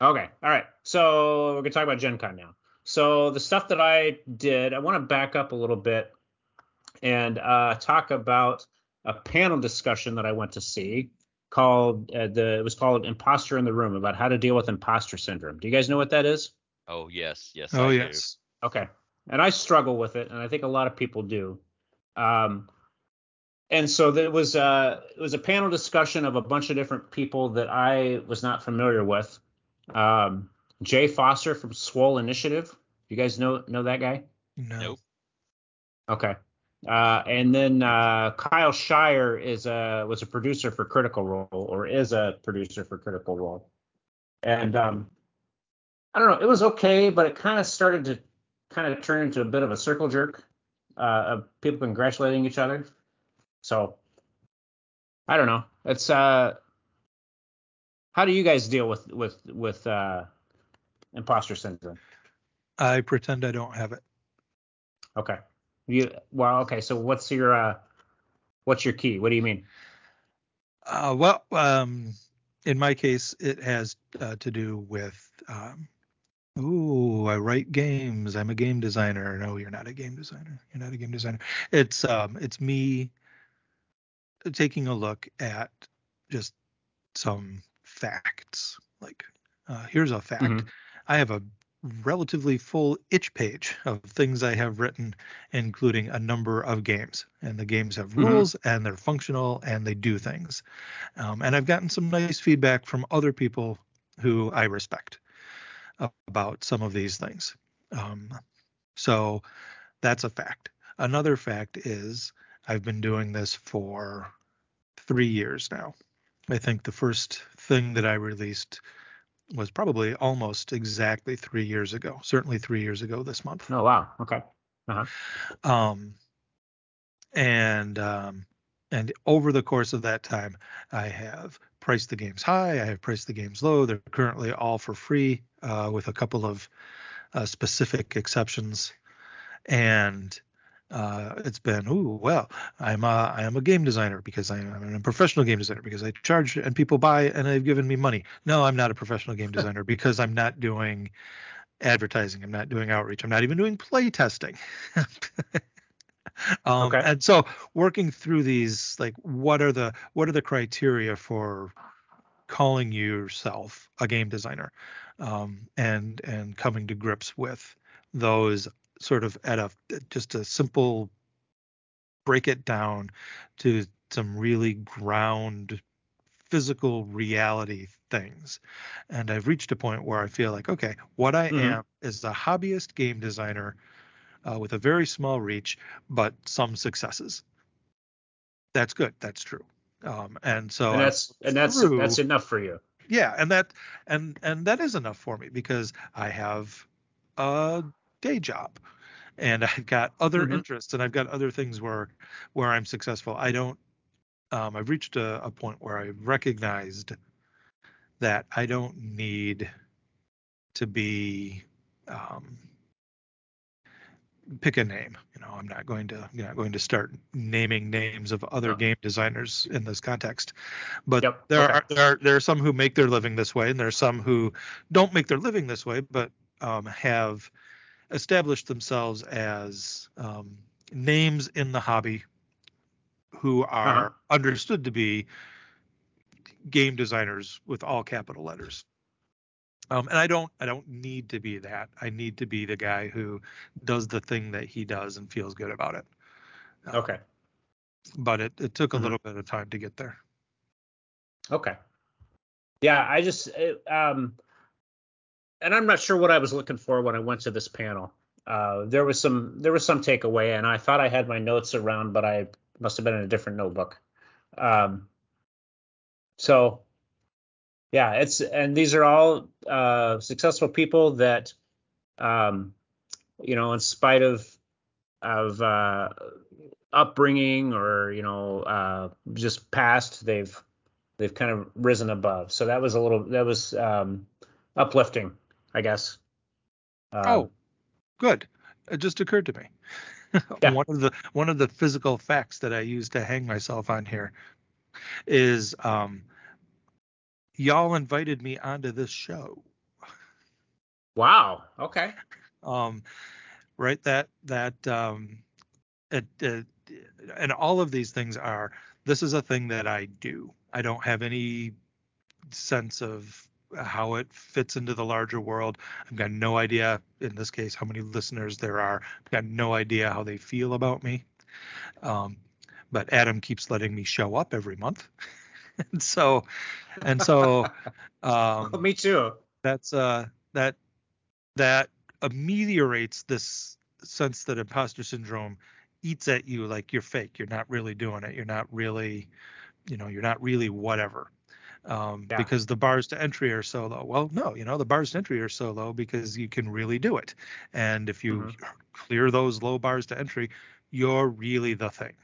Okay. All right. So we're gonna talk about Gen Con now. So the stuff that I did, I want to back up a little bit and uh, talk about a panel discussion that I went to see called uh, the it was called Imposter in the Room about how to deal with imposter syndrome. Do you guys know what that is? Oh yes, yes. Oh I do. yes. Okay. And I struggle with it, and I think a lot of people do. Um, and so there was uh, it was a panel discussion of a bunch of different people that I was not familiar with. Um, Jay Foster from Swole Initiative. You guys know know that guy? No. Nope. Okay. Uh, and then uh, Kyle Shire is a was a producer for Critical Role or is a producer for Critical Role. And um, I don't know. It was okay, but it kind of started to kind of turn into a bit of a circle jerk uh, of people congratulating each other. So I don't know. It's uh, how do you guys deal with with with uh, imposter syndrome? I pretend I don't have it. Okay. You well, okay. So what's your uh, what's your key? What do you mean? Uh, well, um, in my case, it has uh, to do with, um, ooh, I write games. I'm a game designer. No, you're not a game designer. You're not a game designer. It's um, it's me taking a look at just some facts. Like, uh, here's a fact. Mhm. I have a relatively full itch page of things I have written, including a number of games. And the games have Mhm. rules and they're functional and they do things. Um, and I've gotten some nice feedback from other people who I respect about some of these things. Um, so that's a fact. Another fact is I've been doing this for three years now. I think the first thing that I released was probably almost exactly three years ago, certainly three years ago this month. Oh wow. Okay. Uh Um, and um, and over the course of that time, I have priced the games high. I have priced the games low. They're currently all for free, uh, with a couple of uh, specific exceptions. And uh, it's been, ooh, well, I'm a, I am a game designer because I, I'm a professional game designer because I charge and people buy and they've given me money. No, I'm not a professional game *laughs* designer because I'm not doing advertising. I'm not doing outreach. I'm not even doing play testing. *laughs* um, Okay. And so working through these, like, what are the what are the criteria for calling yourself a game designer, um, and and coming to grips with those sort of at a just a simple break it down to some really ground physical reality things and i've reached a point where i feel like okay what i Mhm. am is a hobbyist game designer uh, with a very small reach but some successes that's good that's true um, and so and that's and that's through- that's enough for you. yeah and that and and that is enough for me because i have a day job and i've got other Mhm. interests and i've got other things where where i'm successful i don't um, i've reached a, a point where I've recognized that i don't need to be um, pick a name you know i'm not going to you know going to start naming names of other game designers in this context but Yep, there okay. are there are there are some who make their living this way and there are some who don't make their living this way but um, have established themselves as um, names in the hobby who are Uh-huh. understood to be game designers with all capital letters um, and I don't I don't need to be that. I need to be the guy who does the thing that he does and feels good about it. Um, Okay. But it, it took a Mhm. little bit of time to get there. Okay. Yeah, I just it, um, and I'm not sure what I was looking for when I went to this panel. Uh, there was some there was some takeaway, and I thought I had my notes around, but I must have been in a different notebook. Um, so yeah, it's and these are all uh, successful people that, um, you know, in spite of of uh, upbringing or you know uh, just past, they've they've kind of risen above. So that was a little that was um, uplifting, I guess. Um, Oh, good. It just occurred to me. *laughs* Yeah. one of the one of the physical facts that I use to hang myself on here is um, y'all invited me onto this show. wow. Okay. um, right that that um, it, it, and all of these things are this is a thing that i do i don't have any sense of how it fits into the larger world. I've got no idea in this case how many listeners there are. I've got no idea how they feel about me. Um, but adam keeps letting me show up every month. *laughs* And so and so *laughs* um, Me too. that's uh that that ameliorates this sense that imposter syndrome eats at you like you're fake. You're not really doing it. You're not really you know you're not really whatever um, Yeah. because the bars to entry are so low. Well, no, you know the bars to entry are so low because you can really do it, and if you Mhm. clear those low bars to entry, you're really the thing.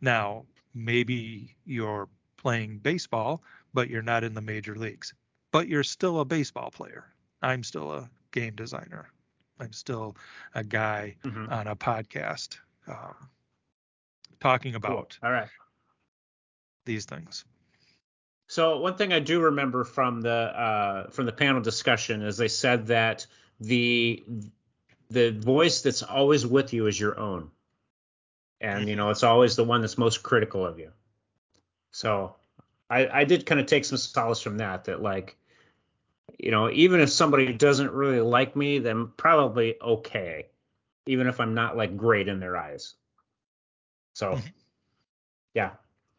Now, maybe you're playing baseball, but you're not in the major leagues, but you're still a baseball player. I'm still a game designer. I'm still a guy Mhm. on a podcast um, talking Cool. about All right. these things. So one thing I do remember from the uh, from the panel discussion is they said that the the voice that's always with you is your own, and you know it's always the one that's most critical of you. So I, I did kind of take some solace from that. That like, you know, even if somebody doesn't really like me, then probably okay, even if I'm not like great in their eyes. So Mhm. yeah.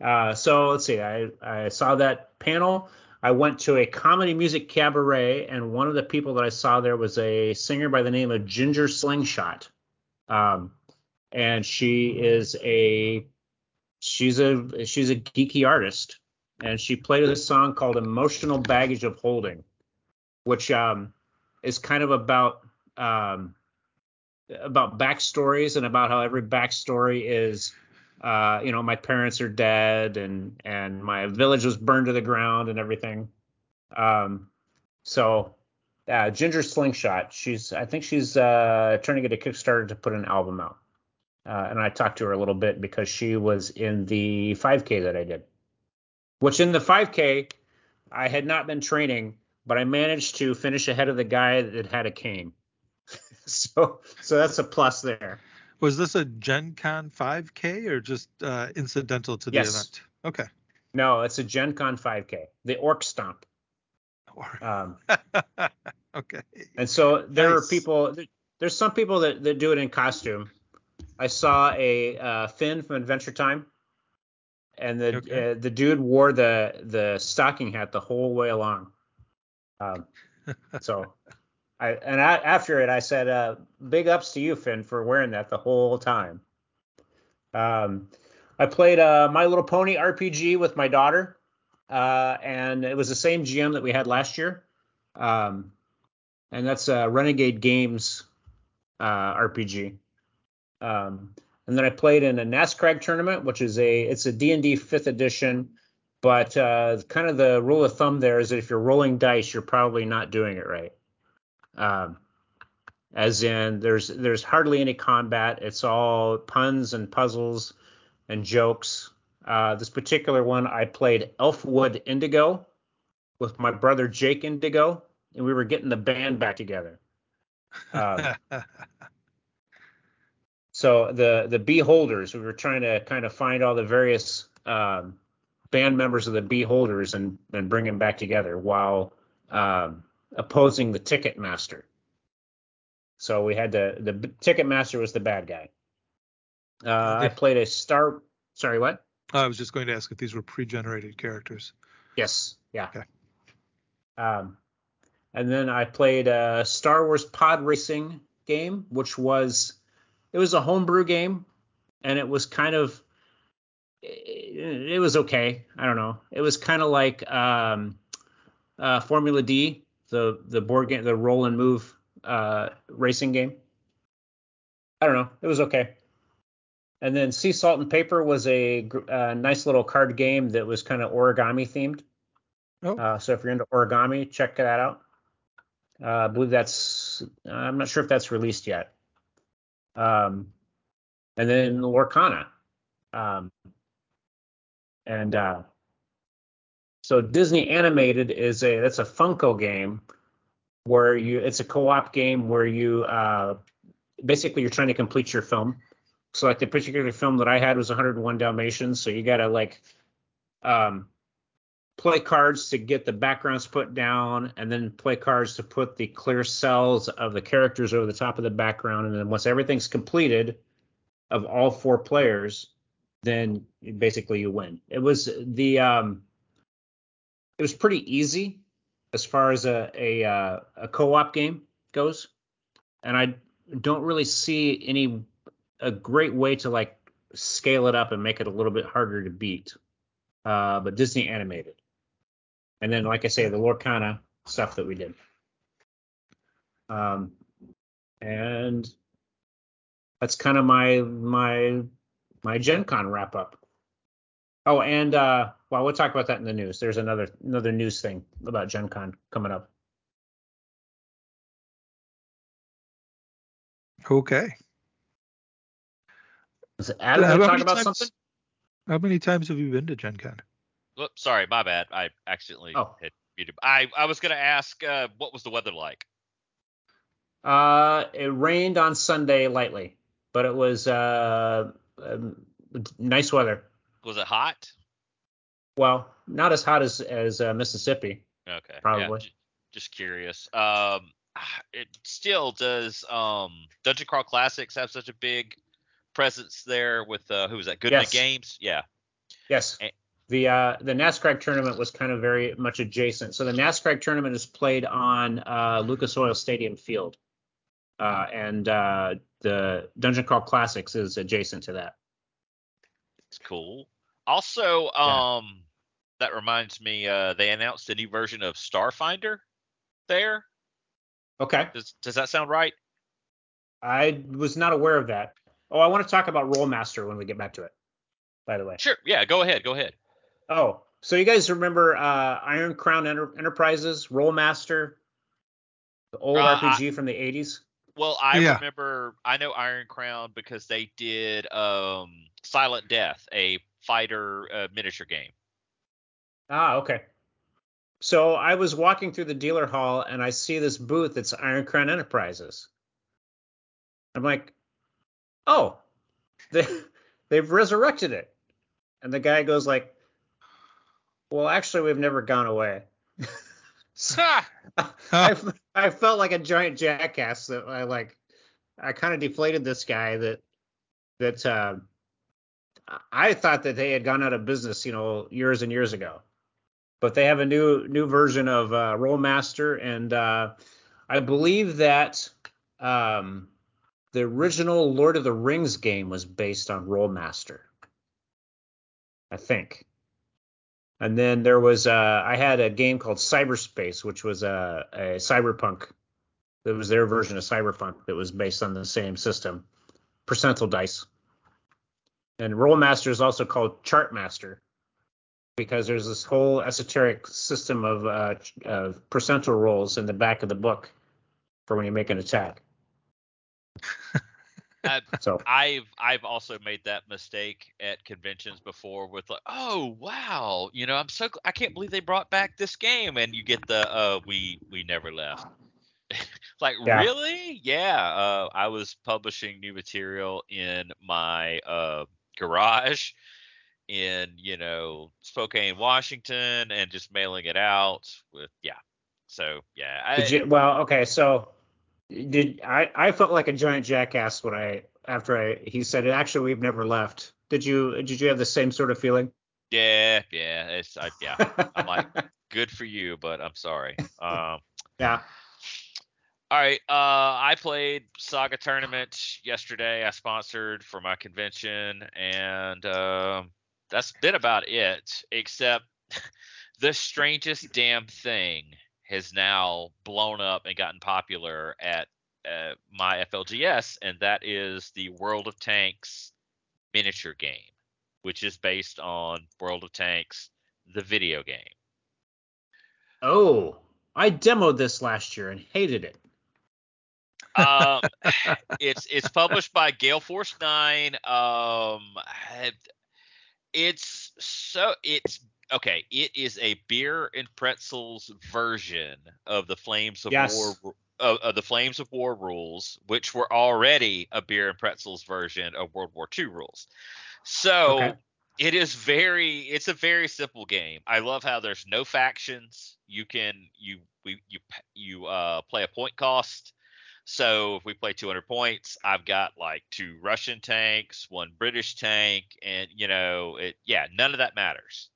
Uh, so let's see. I, I saw that panel. I went to a comedy music cabaret, and one of the people that I saw there was a singer by the name of Ginger Slingshot. Um, and she is a she's a she's a geeky artist, and she played a song called "Emotional Baggage of Holding," which um, is kind of about um, about backstories and about how every backstory is uh, you know, my parents are dead and and my village was burned to the ground and everything. Um, so uh, Ginger Slingshot, she's I think she's uh, trying to get a Kickstarter to put an album out. Uh, and I talked to her a little bit because she was in the 5K that I did. Which in the 5K, I had not been training, but I managed to finish ahead of the guy that had a cane. *laughs* so so that's a plus there. Was this a Gen Con 5K or just uh, incidental to the Yes. event? Okay. No, it's a Gen Con 5K, the Orc Stomp. Um, *laughs* okay. and so there Nice. are people. There's some people that, that do it in costume. I saw a uh, Finn from Adventure Time, and the Okay. uh, the dude wore the the stocking hat the whole way along. Um, so, I and I, after it, I said, uh, "Big ups to you, Finn, for wearing that the whole time." Um, I played uh, My Little Pony RPG with my daughter, uh, and it was the same GM that we had last year. Um, and that's uh, Renegade Games uh, RPG. Um, and then I played in a NASCRAG tournament, which is a it's a D&D fifth edition, but uh, kind of the rule of thumb there is that if you're rolling dice, you're probably not doing it right. Um, as in, there's there's hardly any combat. It's all puns and puzzles and jokes. Uh, this particular one, I played Elfwood Indigo with my brother Jake Indigo, and we were getting the band back together. Um, *laughs* so the the Beholders, we were trying to kind of find all the various um, band members of the Beholders and and bring them back together while um, opposing the Ticketmaster. So we had to the b- Ticketmaster was the bad guy. Uh, I played a Star. Sorry, what? I was just going to ask if these were pre-generated characters. Yes. Yeah. Okay. Um, and then I played a Star Wars Pod Racing game, which was it was a homebrew game, and it was kind of it, it was okay. I don't know. It was kind of like um, uh, Formula D, the the board game, the roll and move uh, racing game. I don't know. It was okay. And then Sea Salt and Paper was a gr- uh, nice little card game that was kind of origami themed. Oh, Uh, so if you're into origami, check that out. Uh, I believe that's. I'm not sure if that's released yet. Um, and then Lorcana. Um, and uh, so Disney Animated is a that's a Funko game where you it's a co-op game where you uh, basically you're trying to complete your film. So like the particular film that I had was 101 Dalmatians, so you gotta like um, play cards to get the backgrounds put down, and then play cards to put the clear cells of the characters over the top of the background, and then once everything's completed of all four players, then basically you win. It was the um, it was pretty easy as far as a a, uh, a co-op game goes, and I don't really see any a great way to like scale it up and make it a little bit harder to beat. Uh, but Disney animated. and then like I say, the Lorcana stuff that we did. Um, and that's kind of my my my Gen Con wrap up. Oh, and uh, well, we'll talk about that in the news. There's another another news thing about Gen Con coming up. Okay. Is Adam How want talk many about times- something? How many times have you been to Gen Con? Whoops, sorry, my bad. I accidentally Oh. hit muted. I I was gonna ask, uh, what was the weather like? Uh, it rained on Sunday lightly, but it was uh, um, nice weather. Was it hot? Well, not as hot as as uh, Mississippi. Okay, yeah, Probably. j- just curious. Um, *sighs* it still does. Um, Dungeon Crawl Classics have such a big presence there with uh, who was that? Goodman Yes. Games. Yeah. Yes. Eh. The uh, the NASCRAG tournament was kind of very much adjacent. So the NASCRAG tournament is played on uh, Lucas Oil Stadium Field, uh, and uh, the Dungeon Crawl Classics is adjacent to that. It's cool. Also, Yeah. um, that reminds me, uh, they announced a new version of Starfinder there. Okay. Does does that sound right? I was not aware of that. Oh, I want to talk about Rolemaster when we get back to it. By the way. Sure. Yeah. Go ahead. Go ahead. Oh, so you guys remember uh, Iron Crown Enter- Enterprises, Rolemaster, the old Uh, RPG from the 80s? Well, I Yeah. remember. I know Iron Crown because they did um, Silent Death, a fighter uh, miniature game. Ah, okay. So I was walking through the dealer hall and I see this booth that's Iron Crown Enterprises. I'm like, oh, they *laughs* they've resurrected it. And the guy goes like, well, actually, we've never gone away. *laughs* So *laughs* I, I felt like a giant jackass that I like. I kind of deflated this guy that that uh, I thought that they had gone out of business, you know, years and years ago. But they have a new new version of uh, Rolemaster, and uh, I believe that um, the original Lord of the Rings game was based on Rolemaster. I think. And then there was uh, I had a game called Cyberspace, which was a, a cyberpunk. That was their version of cyberpunk that was based on the same system, percentile dice. And Rolemaster is also called Chartmaster because there's this whole esoteric system of uh, of percentile rolls in the back of the book for when you make an attack. *laughs* Uh, So I've I've also made that mistake at conventions before with like, oh wow, you know, I'm so gl- I can't believe they brought back this game, and you get the uh we we never left. *laughs* like Yeah. really? Yeah. Uh, I was publishing new material in my uh garage in you know Spokane, Washington, and just mailing it out with yeah. So yeah, I, you, well, okay, so did I? I felt like a giant jackass when I after I he said actually we've never left. Did you? Did you have the same sort of feeling? yeah, yeah, it's I, yeah. I'm like, *laughs* good for you, but I'm sorry. Um. yeah. All right. Uh, I played Saga Tournament yesterday. I sponsored for my convention, and um, that's been about it. Except *laughs* the strangest damn thing has now blown up and gotten popular at uh, my FLGS, and that is the World of Tanks miniature game, which is based on World of Tanks, the video game. Oh, I demoed this last year and hated it. um, *laughs* it's it's published by Gale Force Nine. Um, it's so it's okay. It is a beer and pretzels version of the Flames of Yes. War of, of the Flames of War rules, which were already a beer and pretzels version of World War II rules. So Okay. it is very it's a very simple game. I love how there's no factions. You can you we you you uh play a point cost. So if we play 200 points, I've got like two Russian tanks, one British tank, and you know, it yeah, none of that matters.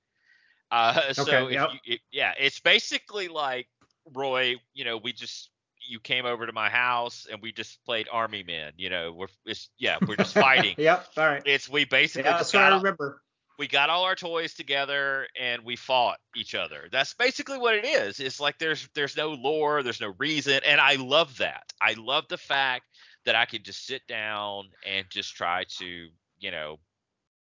Uh, *laughs* so Okay, if yep. you, it, yeah, it's basically like Roy. You know, we just you came over to my house and we just played army men. You know, we're it's yeah, we're just *laughs* fighting. yep. All right. It's we basically Yeah, just what I got remember. We got all our toys together and we fought each other. That's basically what it is. It's like there's there's no lore, there's no reason, and I love that. I love the fact that I can just sit down and just try to, you know,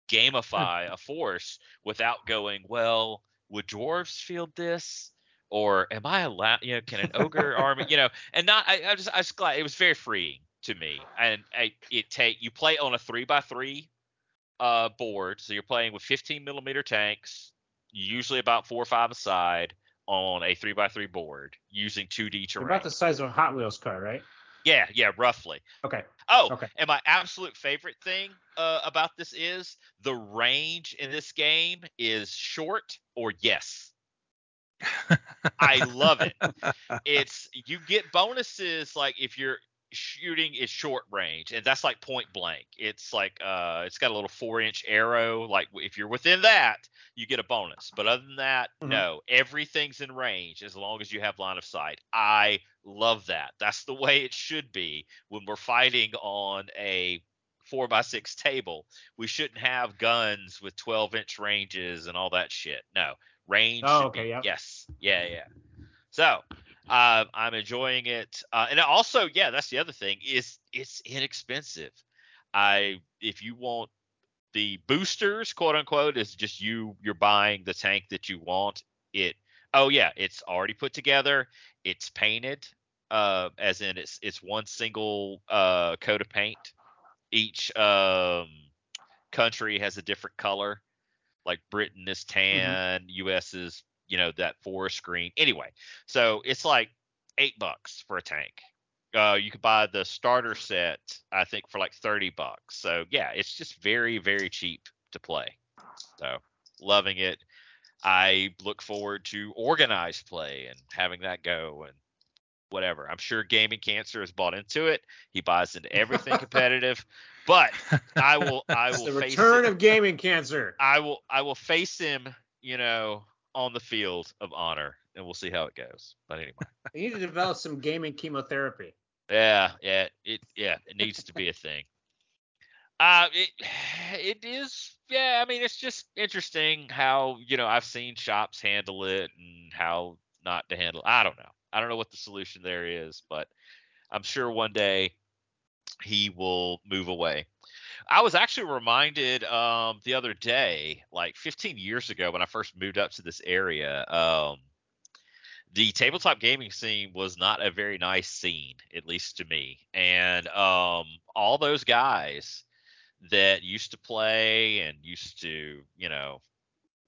hmm. gamify a force without going, well, would dwarves feel this? Or am I allowed? You know, can an ogre army? You know, and not. I, I just, I was glad it was very freeing to me, and I, it take you play on a three by three uh, board, so you're playing with 15 millimeter tanks, usually about four or five aside on a three by three board using 2D terrain. About the size of a Hot Wheels car, right? Yeah, yeah, roughly. Okay. Oh, Okay. and my absolute favorite thing uh, about this is the range in this game is short or yes. *laughs* I love it. *laughs* It's you get bonuses like if you're shooting is short range and that's like point blank. It's like uh it's got a little 4-inch arrow like if you're within that, you get a bonus. But other than that, Mhm. no, everything's in range as long as you have line of sight. I love that. That's the way it should be when we're fighting on a four by six table. We shouldn't have guns with 12 inch ranges and all that shit. No, range. Oh, okay, be, yep. Yes. Yeah, yeah. So uh, I'm enjoying it, uh, and also, yeah, that's the other thing is it's inexpensive. I if you want the boosters, quote unquote, is just you you're buying the tank that you want. It oh yeah, it's already put together. It's painted, uh, as in it's it's one single uh coat of paint. Each um country has a different color. Like Britain is tan, US is you know that forest green. Anyway, so it's like eight bucks for a tank. Uh, you could buy the starter set, I think, for like thirty bucks. So yeah, it's just very very cheap to play. So loving it. I look forward to organized play and having that go and whatever. I'm sure Gaming Cancer has bought into it. He buys into everything *laughs* competitive, but I will I will the face return it. of gaming cancer. I will I will face him, you know, on the field of honor, and we'll see how it goes. But anyway, *laughs* You need to develop some gaming chemotherapy. yeah, yeah, it yeah, it needs to be a thing. Uh, it *sighs* it is yeah. I mean, it's just interesting how you know I've seen shops handle it and how not to handle. I don't know. I don't know what the solution there is, but I'm sure one day he will move away. I was actually reminded um, the other day, like 15 years ago, when I first moved up to this area, um, the tabletop gaming scene was not a very nice scene, at least to me. And um, all those guys that used to play and used to, you know,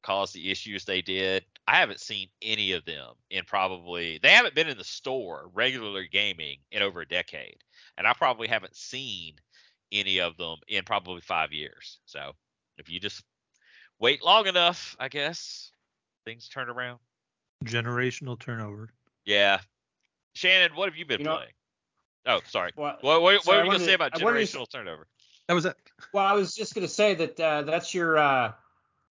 cause the issues they did, I haven't seen any of them in probably, they haven't been in the store regularly gaming in over a decade. And I probably haven't seen any of them in probably five years. So if you just wait long enough, I guess things turn around. Generational turnover. Yeah. Shannon, what have you been You know- playing? Oh, sorry. Well, What, what, so what were you going to say about I wanted to- generational turnover? That was it. well, I was just gonna say that uh, that's your uh,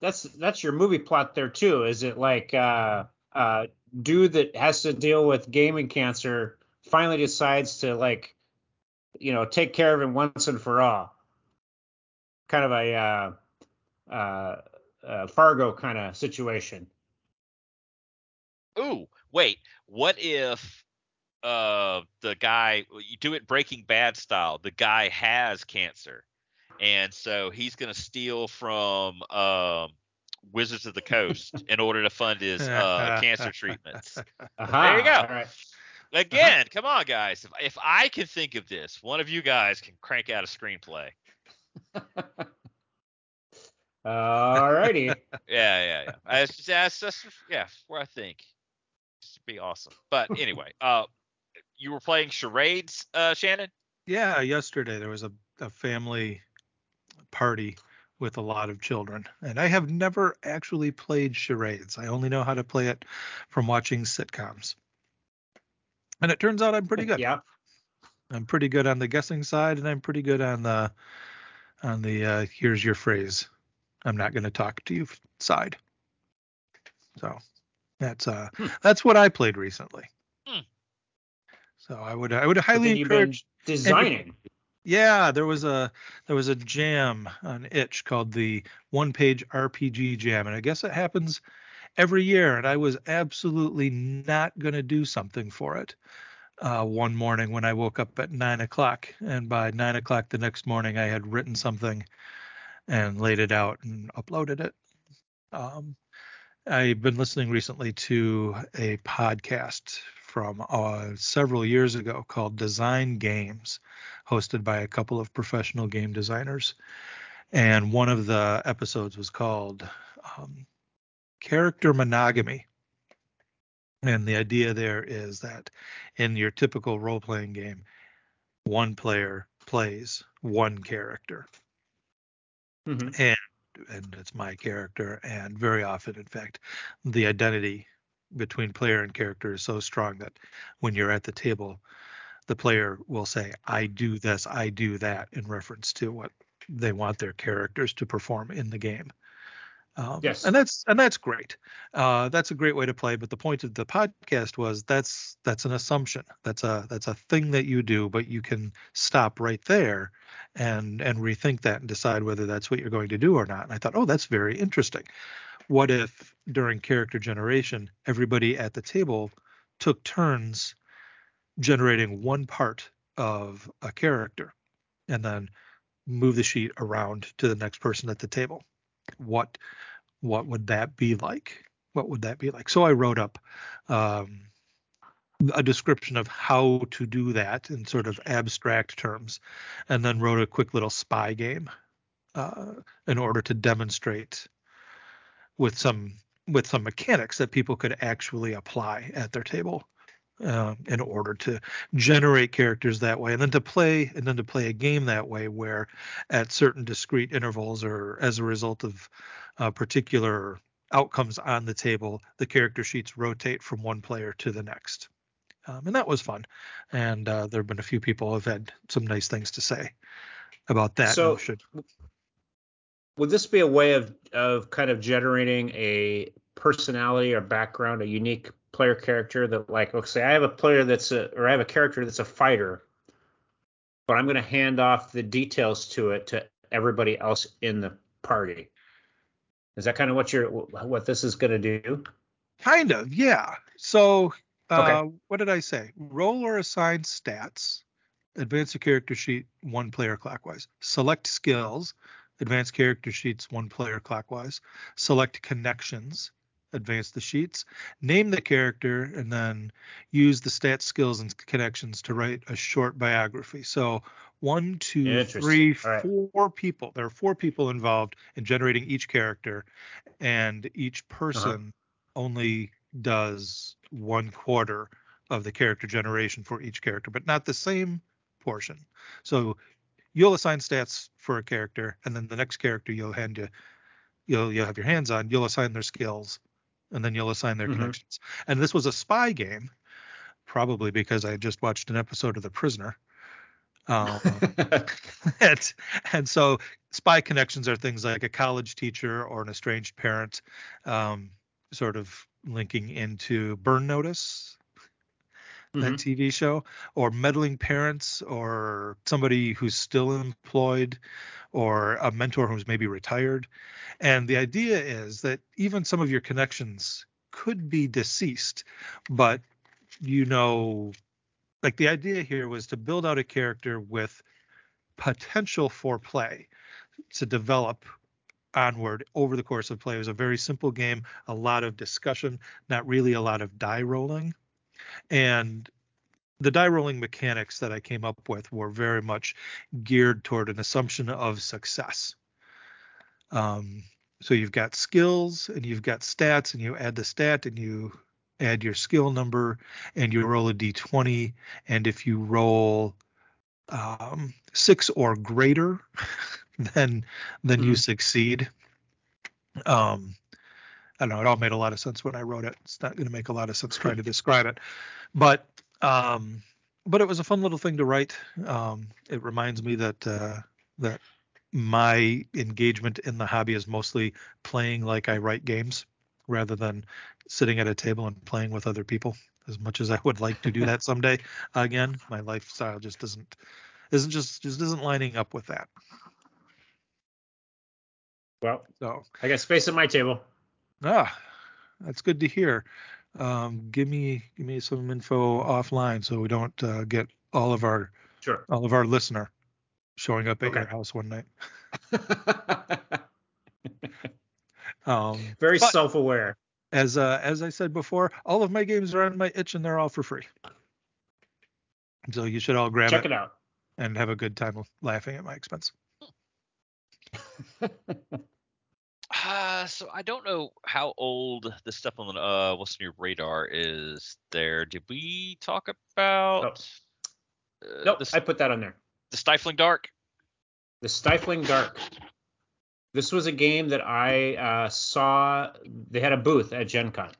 that's that's your movie plot there too. Is it like uh, uh, dude that has to deal with gaming cancer finally decides to like, you know, take care of him once and for all. Kind of a uh, uh, uh, Fargo kind of situation. Ooh, wait. What if uh the guy you do it Breaking Bad style? The guy has cancer, and so he's gonna steal from um Wizards of the Coast in order to fund his uh cancer treatments. *laughs* Aha, There you go. All right. Again, come on, guys. If, if I can think of this, one of you guys can crank out a screenplay. *laughs* All righty. *laughs* Yeah, yeah, yeah. That's just, that's, that's yeah, where I think this would be awesome. But *laughs* anyway, uh, you were playing charades, uh, Shannon. Yeah, yesterday there was a, a family party with a lot of children, and I have never actually played charades. I only know how to play it from watching sitcoms. And it turns out I'm pretty good. Yeah. I'm pretty good on the guessing side, and I'm pretty good on the on the uh, here's your phrase. I'm not going to talk to you side. So that's uh Hmm. that's what I played recently. Hmm. So I would I would highly encourage designing. Yeah, there was a there was a jam on itch called the One Page RPG Jam, and I guess it happens every year. And I was absolutely not going to do something for it. Uh, one morning when I woke up at nine o'clock, and by nine o'clock the next morning, I had written something and laid it out and uploaded it. Um, I've been listening recently to a podcast from uh, several years ago called Design Games, hosted by a couple of professional game designers. And one of the episodes was called um, Character Monogamy. And the idea there is that in your typical role playing game, one player plays one character. Mm-hmm. And and it's my character and very often in fact the identity between player and character is so strong that when you're at the table, the player will say, I do this, I do that, in reference to what they want their characters to perform in the game. Um, yes, and that's and that's great. Uh, that's a great way to play. But the point of the podcast was that's that's an assumption. That's a that's a thing that you do, but you can stop right there and and rethink that and decide whether that's what you're going to do or not. And I thought, oh, that's very interesting what if during character generation everybody at the table took turns generating one part of a character and then move the sheet around to the next person at the table what what would that be like? What would that be like? So i wrote up um, a description of how to do that in sort of abstract terms and then wrote a quick little spy game uh, in order to demonstrate with some with some mechanics that people could actually apply at their table uh, in order to generate characters that way and then to play and then to play a game that way where at certain discrete intervals or as a result of uh, particular outcomes on the table the character sheets rotate from one player to the next. Um, and that was fun. And uh, there have been a few people who have had some nice things to say about that so should would this be a way of of kind of generating a personality or background, a unique player character that like, let's say I have a player that's a or I have a character that's a fighter, but I'm going to hand off the details to it to everybody else in the party. Is that kind of what you're what this is going to do? Kind of, yeah. So, uh, okay. what did I say? Roll or assign stats. Advance the character sheet one player clockwise. Select skills advance character sheets one player clockwise, select connections, advance the sheets, name the character, and then use the stat skills and connections to write a short biography. So one, two, three, four right. people. There are four people involved in generating each character, and each uh-huh. person uh-huh. only does one quarter of the character generation for each character, but not the same portion. So you'll assign stats for a character, and then the next character you'll hand you you'll you'll have your hands on, you'll assign their skills, and then you'll assign their mm-hmm. connections. And this was a spy game, probably because I just watched an episode of The Prisoner. Um, *laughs* *laughs* and, and so spy connections are things like a college teacher or an estranged parent, um, sort of linking into Burn Notice, mm-hmm. that TV show, or meddling parents, or somebody who's still employed, or a mentor who's maybe retired. And the idea is that even some of your connections could be deceased, but you know, like the idea here was to build out a character with potential for play to develop onward over the course of play. It was a very simple game, a lot of discussion, not really a lot of die rolling. And the die rolling mechanics that I came up with were very much geared toward an assumption of success. Um, so you've got skills and you've got stats, and you add the stat and you add your skill number and you roll a d20. And if you roll um, six or greater, *laughs* then then mm-hmm. you succeed. Um, I don't know. It all made a lot of sense when I wrote it. It's not going to make a lot of sense trying to describe it, but um, but it was a fun little thing to write. Um, it reminds me that uh, that my engagement in the hobby is mostly playing like I write games rather than sitting at a table and playing with other people. As much as I would like to do that someday again, my lifestyle just doesn't isn't just just isn't lining up with that. Well, So I got space at my table. Ah, that's good to hear. Um, give me give me some info offline so we don't uh, get all of our Sure. all of our listener showing up at Okay. your house one night. *laughs* Um, Very self-aware. as uh, as I said before, all of my games are on my itch and they're all for free. So you should all grab Check it it out. and have a good time laughing at my expense. *laughs* Uh, so I don't know how old the stuff on the uh what's on your radar is there. Did we talk about uh, Nope, the, I put that on there. the stifling dark? The Stifling Dark. This was a game that I uh, saw. They had a booth at Gen Con,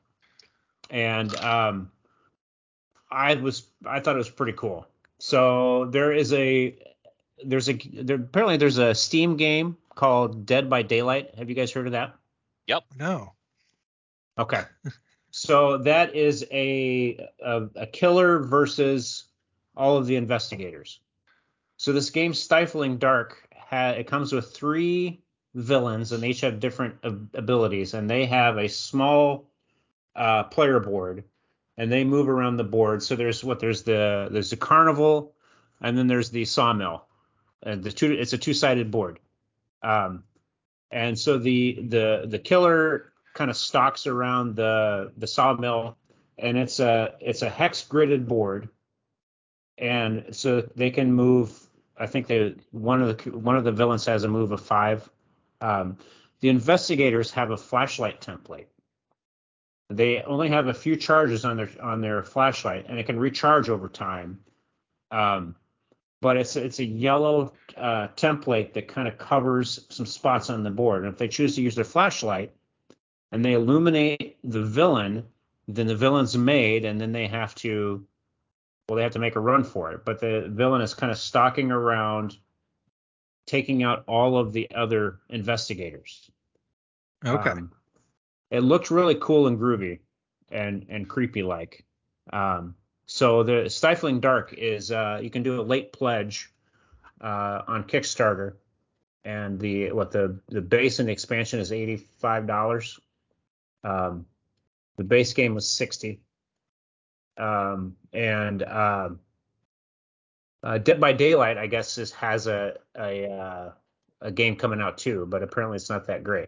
and um, I was I thought it was pretty cool. So there is a there's a there apparently there's a Steam game called Dead by Daylight. Have you guys heard of that? Yep. No. Okay. *laughs* so that is a, a a killer versus all of the investigators. So this game, Stifling Dark, ha- it comes with three villains, and they each have different ab- abilities, and they have a small uh, player board, and they move around the board. So there's what there's the there's the carnival, and then there's the sawmill, and the two it's a two sided board. Um, and so the the the killer kind of stalks around the the sawmill, and it's a it's a hex gridded board, and so they can move. I think they one of the one of the villains has a move of five. Um, the investigators have a flashlight template. They only have a few charges on their on their flashlight, and it can recharge over time. Um, but it's it's a yellow uh, template that kind of covers some spots on the board. And if they choose to use their flashlight and they illuminate the villain, then the villain's made, and then they have to well they have to make a run for it. But the villain is kind of stalking around, taking out all of the other investigators. Okay. Um, it looked really cool and groovy and and creepy like. Um, so the Stifling Dark is uh, you can do a late pledge uh, on Kickstarter, and the what the the base and the expansion is eighty five dollars. Um, the base game was sixty. Um, and um, uh, Dead by Daylight, I guess, is, has a a uh, a game coming out too, but apparently it's not that great.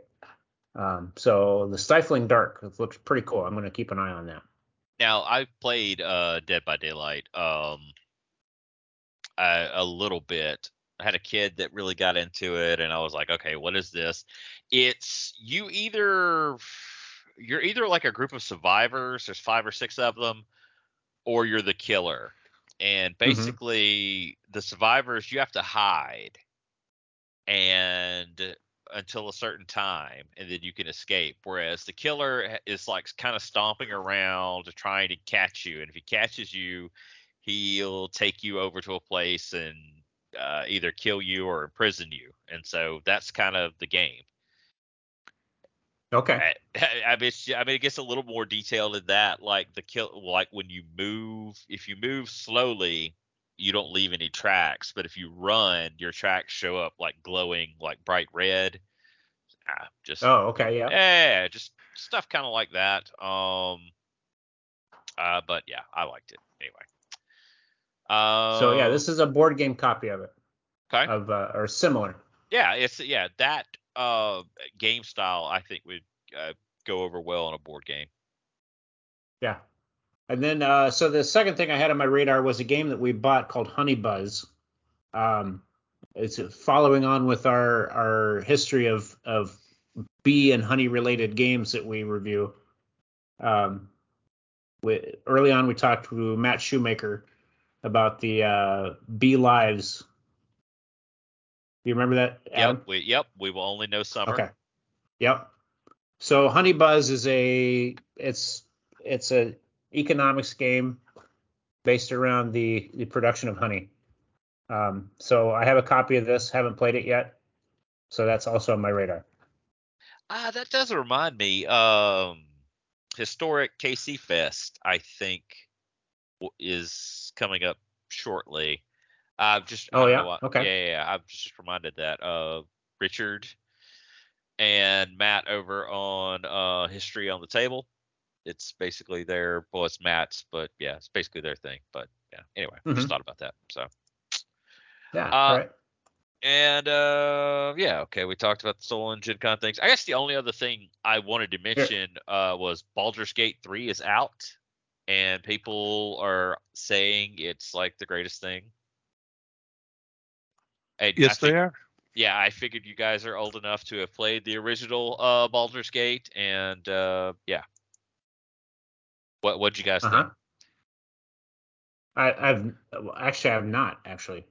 Um, so the Stifling Dark looks pretty cool. I'm going to keep an eye on that. Now I've played uh Dead by Daylight um a little bit. I had a kid that really got into it and I was like, okay, what is this? It's you either you're either like a group of survivors, there's five or six of them, or you're the killer. And basically the survivors you have to hide and until a certain time and then you can escape whereas the killer is like kind of stomping around trying to catch you and if he catches you he'll take you over to a place and uh, either kill you or imprison you and so that's kind of the game Okay. I, *laughs* I mean, it's, I mean, it gets a little more detailed than that. Like the kill, like when you move, if you move slowly, you don't leave any tracks. But if you run, your tracks show up like glowing, like bright red. Ah, just Oh, okay. Yeah. yeah, just stuff kind of like that. Um, uh, but yeah, I liked it anyway. Um, So yeah, this is a board game copy of it, okay. of uh, or similar. yeah, it's yeah that uh game style I think would uh, go over well in a board game. Yeah. And then uh, so the second thing I had on my radar was a game that we bought called Honey Buzz. Um, it's following on with our our history of of bee and honey related games that we review. Um, we, early on we talked to Matt Shoemaker about the uh, Bee Lives. Do you remember that? Adam? Yep, we yep we will only know summer. Okay. Yep. So Honey Buzz is a it's it's a economics game based around the the production of honey. Um, so I have a copy of this. Haven't played it yet. So that's also on my radar. Ah, that does remind me. Um, historic KC Fest, I think, is coming up shortly. I've just Oh, yeah? know Okay. yeah, yeah, yeah. I've just reminded that uh Richard and Matt over on uh History on the Table. It's basically their well, it's Matt's, but yeah, it's basically their thing. But yeah, anyway, just Mhm. thought about that. So Yeah. Uh, all right. and uh yeah, okay, we talked about the stolen Gen Con things. I guess the only other thing I wanted to mention uh was Baldur's Gate 3 is out and people are saying it's like the greatest thing. And I Yes, they are. yeah, I figured you guys are old enough to have played the original uh Baldur's Gate and uh yeah. What what'd you guys Uh huh. think? I, I've actually I have not actually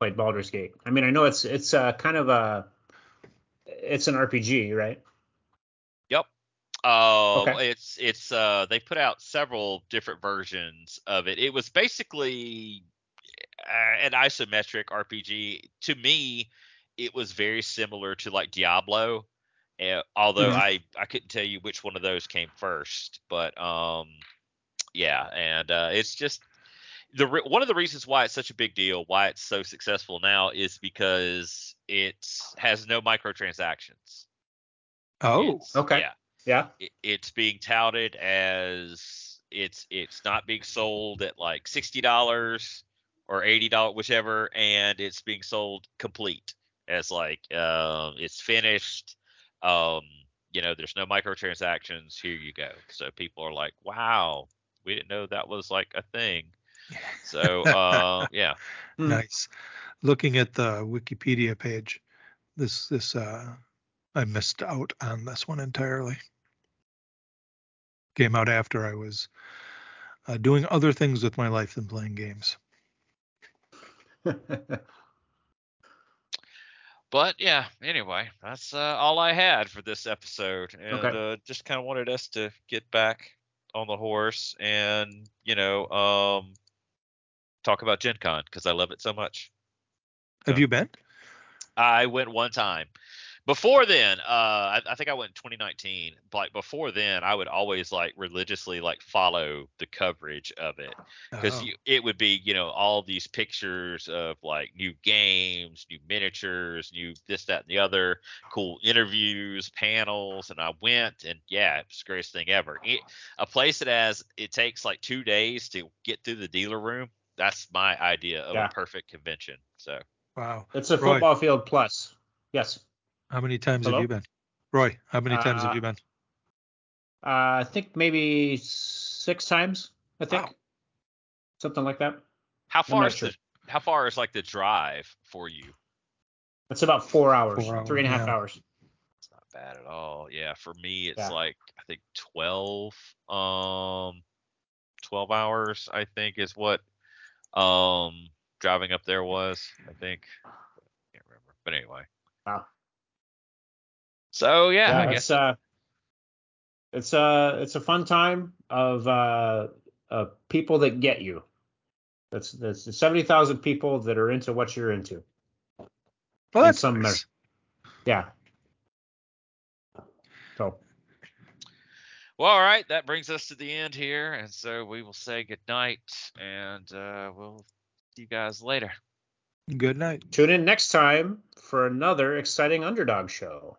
played Baldur's Gate. I mean, I know it's it's uh, kind of a it's an RPG, right? Yep. Uh, Okay. It's it's uh they put out several different versions of it. It was basically uh, an isometric RPG. To me, it was very similar to like Diablo. Uh, although Mhm. I I couldn't tell you which one of those came first, but um yeah, and uh, it's just the re- one of the reasons why it's such a big deal, why it's so successful now, is because it has no microtransactions. Oh, It's- okay. Yeah, Yeah. it, it's being touted as it's it's not being sold at like sixty dollars or eighty dollars, whichever, and it's being sold complete as like um, it's finished. Um, you know, there's no microtransactions. Here you go. So people are like, wow, we didn't know that was like a thing. So uh, *laughs* yeah, Hmm. nice. Looking at the Wikipedia page, this this uh, I missed out on this one entirely. Came out after I was uh, doing other things with my life than playing games. *laughs* but yeah. Anyway, that's uh, all I had for this episode, and Okay. uh, just kind of wanted us to get back on the horse and you know um talk about Gen Con because I love it so much. Have So- you been? I went one time. Before then, uh, I, I think I went in 2019. Like before then, I would always like religiously like follow the coverage of it because Oh, it would be you know all these pictures of like new games, new miniatures, new this that and the other, cool interviews, panels, and I went and yeah, it's the greatest thing ever. It, a place that has it takes like two days to get through the dealer room. That's my idea of Yeah. a perfect convention. So wow. it's a Roy. football field plus. Yes. How many times Hello? have you been? Roy, how many times have Uh, you been? Uh, I think maybe six times. I think Wow. something like that. how far is sure. the how far is like the drive for you? It's about four hours, Four hours, three and a half yeah. hours. It's not bad at all. Yeah, for me it's Yeah. like I think 12 um 12 hours I think is what um driving up there was, I think. Can't remember. But anyway. Wow. So yeah, Yeah, I it's guess uh, it's uh, it's a fun time of uh, uh people that get you. That's that's seventy thousand people that are into what you're into. Well, and that's some nice. Yeah. So Well, all right, that brings us to the end here, and so we will say good night, and uh, we'll see you guys later. Good night. tune in next time for another exciting underdog show.